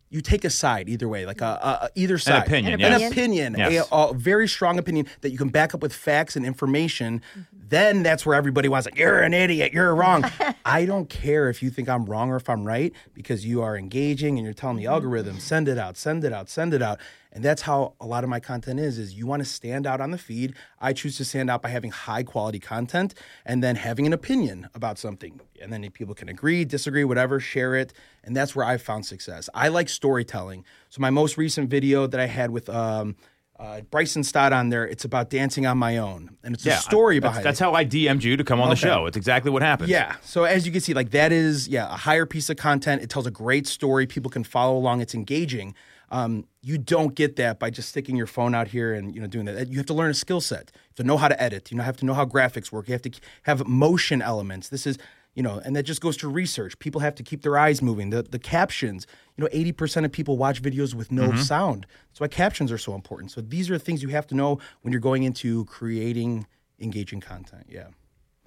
H: You take a side either way, like a, a, a- either side.
A: an opinion,
H: An
A: yes.
H: opinion,
A: Yes.
H: a, a very strong opinion that you can back up with facts and information. Mm-hmm. Then that's where everybody wants like, you're an idiot, you're wrong. I don't care if you think I'm wrong or if I'm right because you are engaging and you're telling the mm-hmm. algorithm, send it out, send it out, send it out. And that's how a lot of my content is, is you want to stand out on the feed. I choose to stand out by having high quality content and then having an opinion about something. And then people can agree, disagree, whatever, share it. And that's where I've found success. I like storytelling. So my most recent video that I had with um, uh, Bryson Stott on there, it's about dancing on my own. And it's a story
A: that's,
H: behind
A: That's
H: it.
A: how I DM'd you to come on the show. It's exactly what happened.
H: Yeah. So as you can see, like that is yeah a higher piece of content. It tells a great story. People can follow along. It's engaging. Um, you don't get that by just sticking your phone out here and you know doing that. You have to learn a skill set. You have to know how to edit. You know have to know how graphics work. You have to have motion elements. This is you know, and that just goes to research. People have to keep their eyes moving. The the captions. You know, eighty percent of people watch videos with no sound. That's why captions are so important. So these are things you have to know when you're going into creating engaging content. Yeah.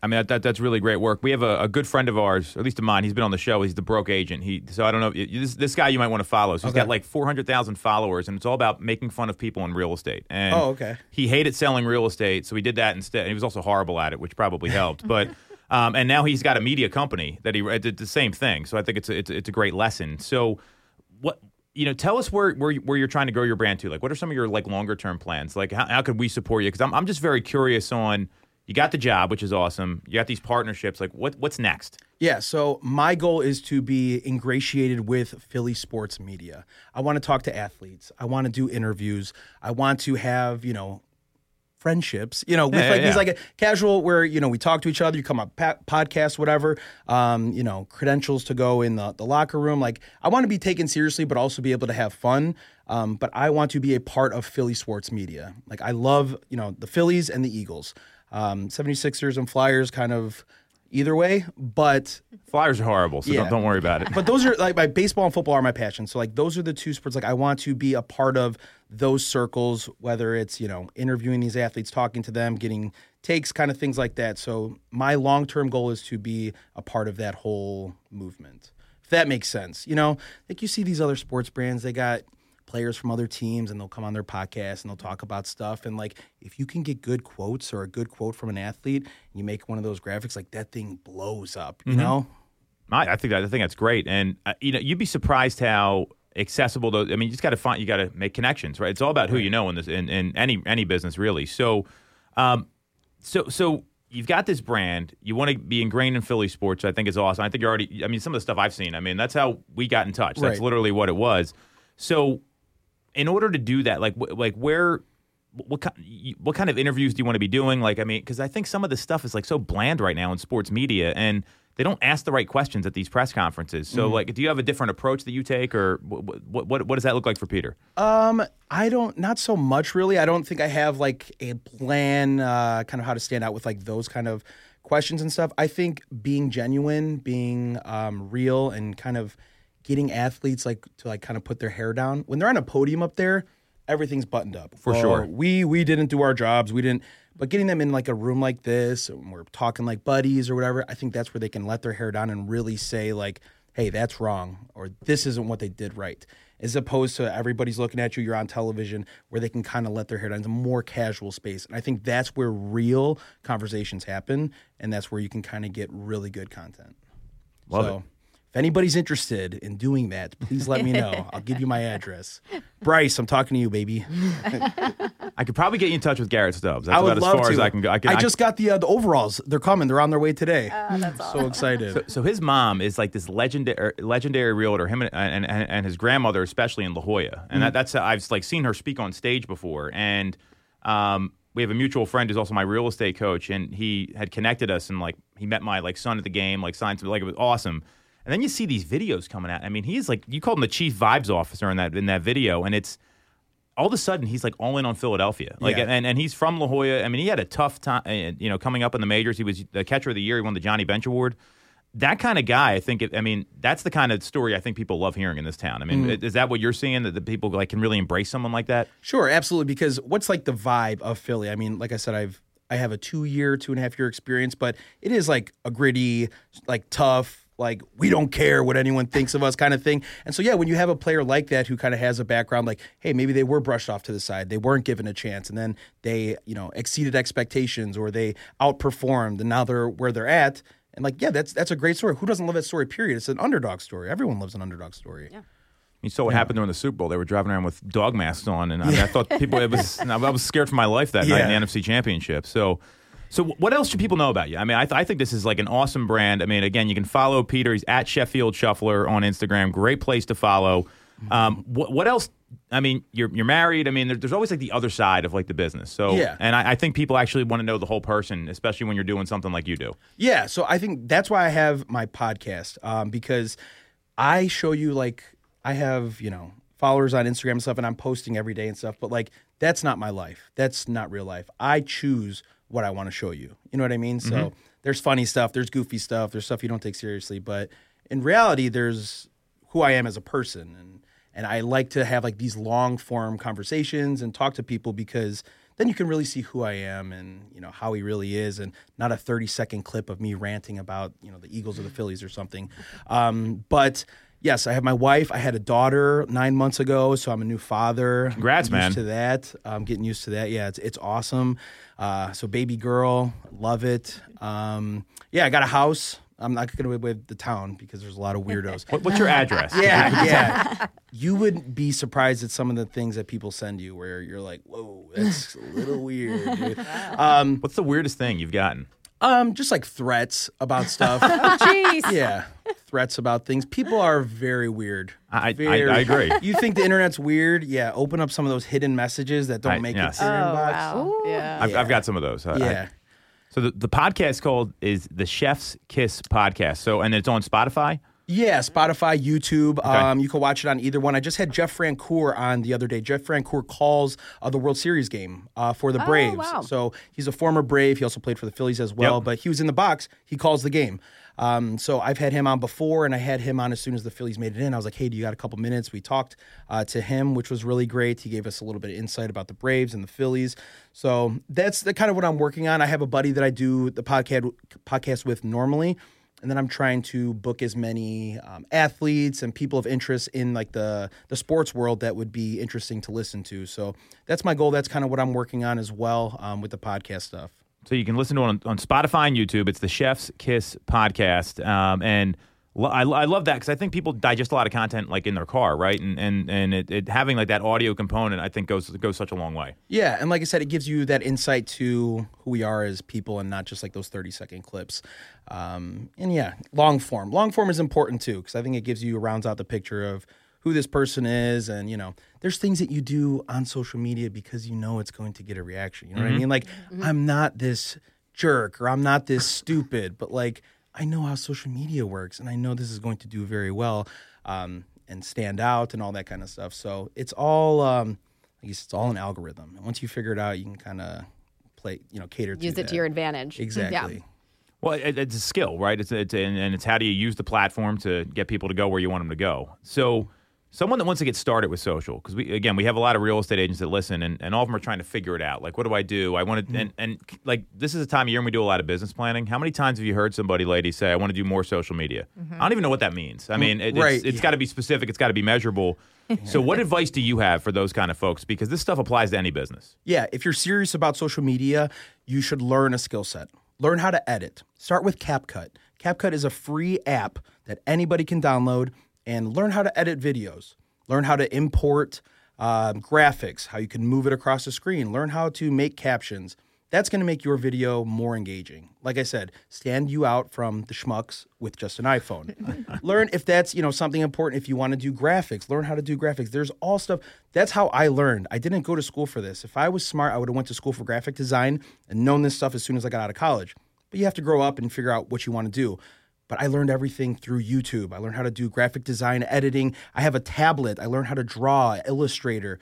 A: I mean, that, that, that's really great work. We have a, a good friend of ours, at least of mine. He's been on the show. He's the broke agent. He so I don't know. This, this guy you might want to follow. So he's got like four hundred thousand followers, and it's all about making fun of people in real estate. And
H: Oh, okay.
A: He hated selling real estate, so he did that instead. And he was also horrible at it, which probably helped. But um, and now he's got a media company that he did the same thing. So I think it's a, it's, it's a great lesson. So what you know tell us where, where where you're trying to grow your brand to like what are some of your like longer term plans like how, how could we support you because I'm, I'm just very curious on you got the job, which is awesome. You got these partnerships. Like, what what's next?
H: Yeah, so my goal is to be ingratiated with Philly sports media. I want to talk to athletes. I want to do interviews. I want to have, you know, friendships, you know, with
A: Yeah,
H: like
A: yeah,
H: these like a casual where, you know, we talk to each other, you come up pa- podcast, whatever, um, you know, credentials to go in the, the locker room. Like I want to be taken seriously, but also be able to have fun. Um, but I want to be a part of Philly sports media. Like I love, you know, the Phillies and the Eagles. Um, 76ers and Flyers kind of either way, but
A: Flyers are horrible, so
H: Yeah.
A: don't, don't worry about it.
H: but those are like my baseball and football are my passion. So like those are the two sports like I want to be a part of those circles, whether it's, you know, interviewing these athletes, talking to them, getting takes, kind of things like that. So my long term goal is to be a part of that whole movement. If that makes sense. You know, like you see these other sports brands, they got players from other teams and they'll come on their podcast and they'll talk about stuff and like if you can get good quotes or a good quote from an athlete and you make one of those graphics like that thing blows up you know
A: I, I think that, I think that's great, and uh, you know, you'd be surprised how accessible those. I mean, you just got to find, you got to make connections, right? It's all about who you know in this, in, in any any business, really. So, um, so so you've got this brand. You want to be ingrained in Philly sports. I think is awesome. I think you're already. I mean, some of the stuff I've seen. I mean, that's how we got in touch. That's
H: Right.
A: literally what it was. So, in order to do that, like wh- like where. What kind, what kind of interviews do you want to be doing? Like, I mean, because I think some of this stuff is like so bland right now in sports media, and they don't ask the right questions at these press conferences. So, like, do you have a different approach that you take, or what, what, what, what does that look like for Peter?
H: Um, I don't, not so much really. I don't think I have like a plan, uh, kind of how to stand out with like those kind of questions and stuff. I think being genuine, being um, real, and kind of getting athletes like to like kind of put their hair down when they're on a podium up there. Everything's buttoned up
A: For
H: Or,
A: sure.
H: We we didn't do our jobs. We didn't. But getting them in like a room like this, and we're talking like buddies or whatever. I think that's where they can let their hair down and really say like, "Hey, that's wrong," or "This isn't what they did right." As opposed to everybody's looking at you, you're on television, where they can kind of let their hair down. It's a more casual space, and I think that's where real conversations happen, and that's where you can kind of get really good content.
A: Love
H: so,
A: it.
H: If anybody's interested in doing that, please let me know. I'll give you my address. Bryce, I'm talking to you, baby.
A: I could probably get you in touch with Garrett Stubbs. That's
H: I would
A: about
H: love
A: as far
H: to.
A: as I can go. I, can,
H: I
A: I-
H: just got the uh, the overalls. They're coming. They're on their way today.
C: that's
H: so excited.
A: So, so his mom is like this legendary legendary realtor. Him and, and, and and his grandmother, especially in La Jolla, and that, that's I've like seen her speak on stage before. And um, we have a mutual friend who's also my real estate coach, and he had connected us, and like he met my like son at the game, like signed to like it was awesome. And then you see these videos coming out. I mean, he's like you called him the chief vibes officer in that in that video, and it's all of a sudden he's like all in on Philadelphia. Like
H: Yeah.
A: and, and he's from La Jolla. I mean, he had a tough time, uh, you know, coming up in the majors. He was the catcher of the year. He won the Johnny Bench Award. That kind of guy, I think. It, I mean, that's the kind of story I think people love hearing in this town. I mean,
H: Mm-hmm.
A: is that what you're seeing that the people like can really embrace someone like that?
H: Sure, absolutely. Because what's like the vibe of Philly? I mean, like I said, I've I have a two year, two and a half year experience, but it is like a gritty, like tough, like we don't care what anyone thinks of us kind of thing. And so yeah, when you have a player like that who kind of has a background, like hey, maybe they were brushed off to the side, they weren't given a chance, and then they you know exceeded expectations or they outperformed, and now they're where they're at. And like yeah, that's that's a great story. Who doesn't love that story? Period. It's an underdog story. Everyone loves an underdog story. Yeah.
A: You saw what happened during the Super Bowl. They were driving around with dog masks on, and I, mean, I thought people. It was. I was scared for my life that night in the NFC Championship. So, so what else should people know about you? I mean, I, th- I think this is like an awesome brand. I mean, again, you can follow Peter. He's at Sheffield Shuffler on Instagram. Great place to follow. Um, what, what else? I mean, you're you're married. I mean, there, there's always like the other side of like the business. So,
H: Yeah.
A: and I, I think people actually want to know the whole person, especially when you're doing something like you do.
H: Yeah, so I think that's why I have my podcast um, because I show you like I have you know followers on Instagram and stuff, and I'm posting every day and stuff. But like that's not my life. That's not real life. I choose what I want to show you. You know what I mean? So there's funny stuff, there's goofy stuff, there's stuff you don't take seriously, but in reality, there's who I am as a person and. And I like to have like these long form conversations and talk to people because then you can really see who I am and you know how he really is, and not a thirty second clip of me ranting about you know the Eagles or the Phillies or something. Um, but yes, I have my wife. I had a daughter nine months ago, so I'm a new father.
A: Congrats,
H: Getting used
A: man.
H: To that, I'm getting used to that. Yeah, it's it's awesome. Uh, so baby girl, love it. Um, yeah, I got a house. I'm not going to give away the town because there's a lot of weirdos.
A: What, what's your address?
H: yeah, yeah. You would be surprised at some of the things that people send you where you're like, whoa, that's a little weird. Um,
A: What's the weirdest thing you've gotten?
H: Um, just like threats about stuff.
C: Jeez.
H: yeah, threats about things. People are very weird.
A: I- I-
H: Very-
A: I agree.
H: You think the internet's weird? Yeah, open up some of those hidden messages that don't
A: I-
H: make
A: yes.
H: it to your
C: Oh,
H: inbox.
C: wow. Yeah.
A: I've, I've got some of those. I- I-
H: Yeah.
A: so the, the podcast called is the Chef's Kiss podcast. So and it's on Spotify.
H: Yeah, Spotify, YouTube. Um, you can watch it on either one. I just had Jeff Francoeur on the other day. Jeff Francoeur calls uh, the World Series game uh, for the Braves.
B: wow.
H: So he's a former Brave. He also played for the Phillies as well,
A: Yep.
H: but he was in the box. He calls the game. Um, so I've had him on before, and I had him on as soon as the Phillies made it in. I was like, "Hey, do you got a couple minutes?" We talked uh, to him, which was really great. He gave us a little bit of insight about the Braves and the Phillies. So that's the kind of what I'm working on. I have a buddy that I do the podcast podcast with normally and then I'm trying to book as many um, athletes and people of interest in like the the sports world that would be interesting to listen to. So that's my goal. That's kind of what I'm working on as well um, with the podcast stuff.
A: So you can listen to it on, on Spotify and YouTube. It's the Chef's Kiss podcast, um, and I, I love that because I think people digest a lot of content like in their car, right? And and and it, it having like that audio component, I think goes goes such a long way.
H: Yeah, and like I said, it gives you that insight to who we are as people, and not just like those 30 second clips. Um, and yeah, long form. Long form is important too because I think it gives you rounds out the picture of who this person is, and you know, there's things that you do on social media because you know it's going to get a reaction. You know what I mean? Like, I'm not this jerk or I'm not this stupid, but like I know how social media works, and I know this is going to do very well um, and stand out and all that kind of stuff. So it's all. Um, I guess it's all an algorithm. And once you figure it out, you can kind of play, you know, cater to
B: Use it
H: that.
B: to your advantage.
H: Exactly.
B: Yeah.
A: Well, it, it's a skill, right? It's, it's and, and it's how do you use the platform to get people to go where you want them to go. So, someone that wants to get started with social, because we again we have a lot of real estate agents that listen, and, and all of them are trying to figure it out. Like, what do I do? I want to, mm-hmm. and, and like this is a time of year when we do a lot of business planning. How many times have you heard somebody, lady, say, "I want to do more social media"? Mm-hmm. I don't even know what that means. I mm-hmm. mean, it,
H: Right,
A: it's, it's
H: yeah.
A: got to be specific. It's got to be measurable. so, what advice do you have for those kind of folks? Because this stuff applies to any business.
H: Yeah, if you're serious about social media, you should learn a skill set. Learn how to edit. Start with CapCut. CapCut is a free app that anybody can download and learn how to edit videos. Learn how to import um, graphics, how you can move it across the screen. Learn how to make captions. That's going to make your video more engaging. Like I said, stand you out from the schmucks with just an iPhone. learn if that's you know something important. If you want to do graphics, learn how to do graphics. There's all stuff. That's how I learned. I didn't go to school for this. If I was smart, I would have went to school for graphic design and known this stuff as soon as I got out of college. But you have to grow up and figure out what you want to do. But I learned everything through YouTube. I learned how to do graphic design, editing. I have a tablet. I learned how to draw, Illustrator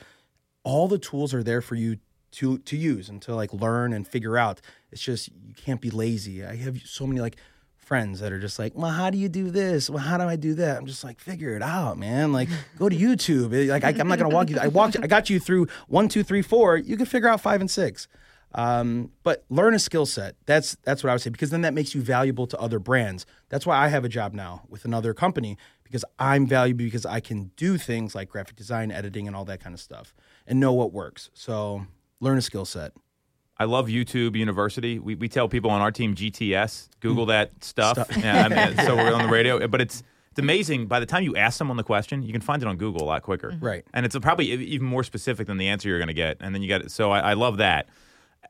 H: all the tools are there for you to to use and to like learn and figure out. It's just you can't be lazy. I have so many like friends that are just like, well, how do you do this? Well, how do I do that? I'm just like, figure it out, man. Like, go to YouTube. Like, I, I'm not gonna walk you. I walked. I got you through one, two, three, four. You can figure out five and six. Um, but learn a skill set. That's that's what I would say because then that makes you valuable to other brands. That's why I have a job now with another company because I'm valuable because I can do things like graphic design, editing, and all that kind of stuff, and know what works. So learn a skill set.
A: I love YouTube University. We, we tell people on our team GTS, Google that stuff. Yeah, I mean, so we're on the radio, but it's it's amazing. By the time you ask someone the question, you can find it on Google a lot quicker.
H: Right.
A: and it's probably even more specific than the answer you're going to get. And then you got so I, I love that.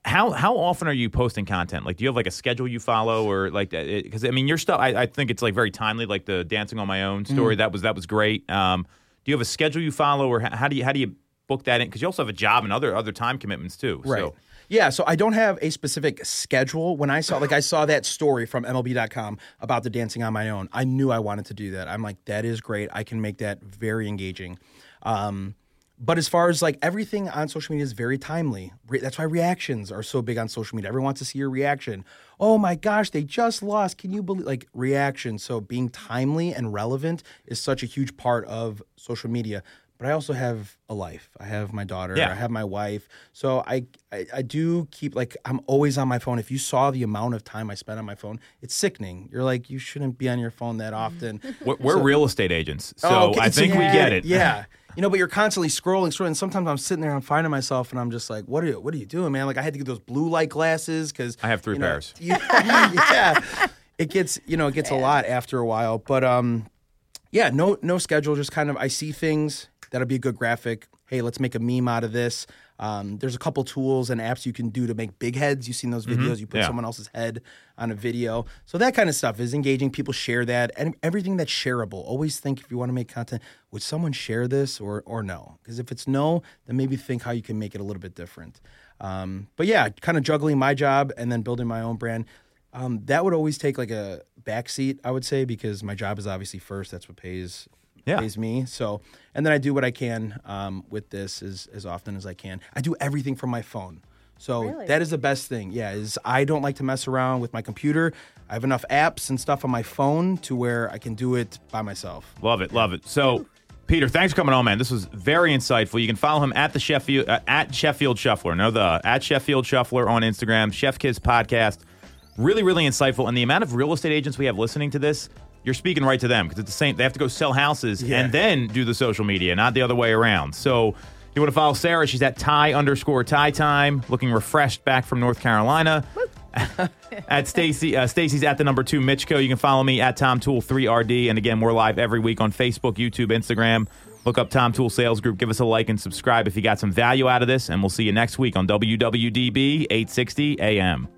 A: How how often are you posting content? Like, do you have like a schedule you follow, or like because I mean your stuff? I, I think it's like very timely. Like the dancing on my own story that was that was great. Um, do you have a schedule you follow, or how, how do you how do you book that in? Because you also have a job and other other time commitments too.
H: Right.
A: So.
H: Yeah, so I don't have a specific schedule. When I saw like I saw that story from MLB.com about the dancing on my own, I knew I wanted to do that. I'm like, that is great. I can make that very engaging. Um, but as far as like everything on social media is very timely. Re- That's why reactions are so big on social media. Everyone wants to see your reaction. Oh my gosh, they just lost. Can you believe like reaction? So being timely and relevant is such a huge part of social media. But I also have a life. I have my daughter.
A: Yeah.
H: I have my wife. So I, I I do keep like I'm always on my phone. If you saw the amount of time I spend on my phone, it's sickening. You're like you shouldn't be on your phone that often.
A: We're, we're real estate agents, so
H: Oh, okay.
A: I think we get it.
H: Yeah. You know, but you're constantly scrolling, scrolling. Sometimes I'm sitting there, I'm finding myself, and I'm just like, "What are you? What are you doing, man?" Like I had to get those blue light glasses because
A: I have three
H: you know,
A: pairs.
H: you- yeah. it gets you know it gets a lot after a while. But um, yeah, no no schedule. Just kind of I see things that'll be a good graphic. Hey, let's make a meme out of this. Um, there's a couple tools and apps you can do to make big heads. You've seen those videos. You put
A: Yeah.
H: someone else's head on a video. So that kind of stuff is engaging. People share that and everything that's shareable. Always think if you want to make content, would someone share this or or no? Because if it's no, then maybe think how you can make it a little bit different. Um, but yeah, kind of juggling my job and then building my own brand. Um, that would always take like a backseat, I would say, because my job is obviously first. That's what pays
A: Yeah.
H: pays me. So, and then I do what I can um, with this as as often as I can. I do everything from my phone. So
C: Really?
H: that is the best thing. Yeah, is I don't like to mess around with my computer. I have enough apps and stuff on my phone to where I can do it by myself.
A: Love it, love it. So, Peter, thanks for coming on, man. This was very insightful. You can follow him at the Sheffield uh, at Sheffield Shuffler. No, the at Sheffield Shuffler on Instagram. Chef's Kiss podcast. Really, really insightful. And the amount of real estate agents we have listening to this, you're speaking right to them because it's the same. They have to go sell houses
H: Yeah.
A: and then do the social media, not the other way around. So. You want to follow Sarah? She's at Ty underscore Ty Time, looking refreshed back from North Carolina. at Stacey. Uh, Stacey's at the number two Mitchko. You can follow me at Tom Toole 3RD. And again, we're live every week on Facebook, YouTube, Instagram. Look up Tom Toole Sales Group. Give us a like and subscribe if you got some value out of this. And we'll see you next week on WWDB 860 AM.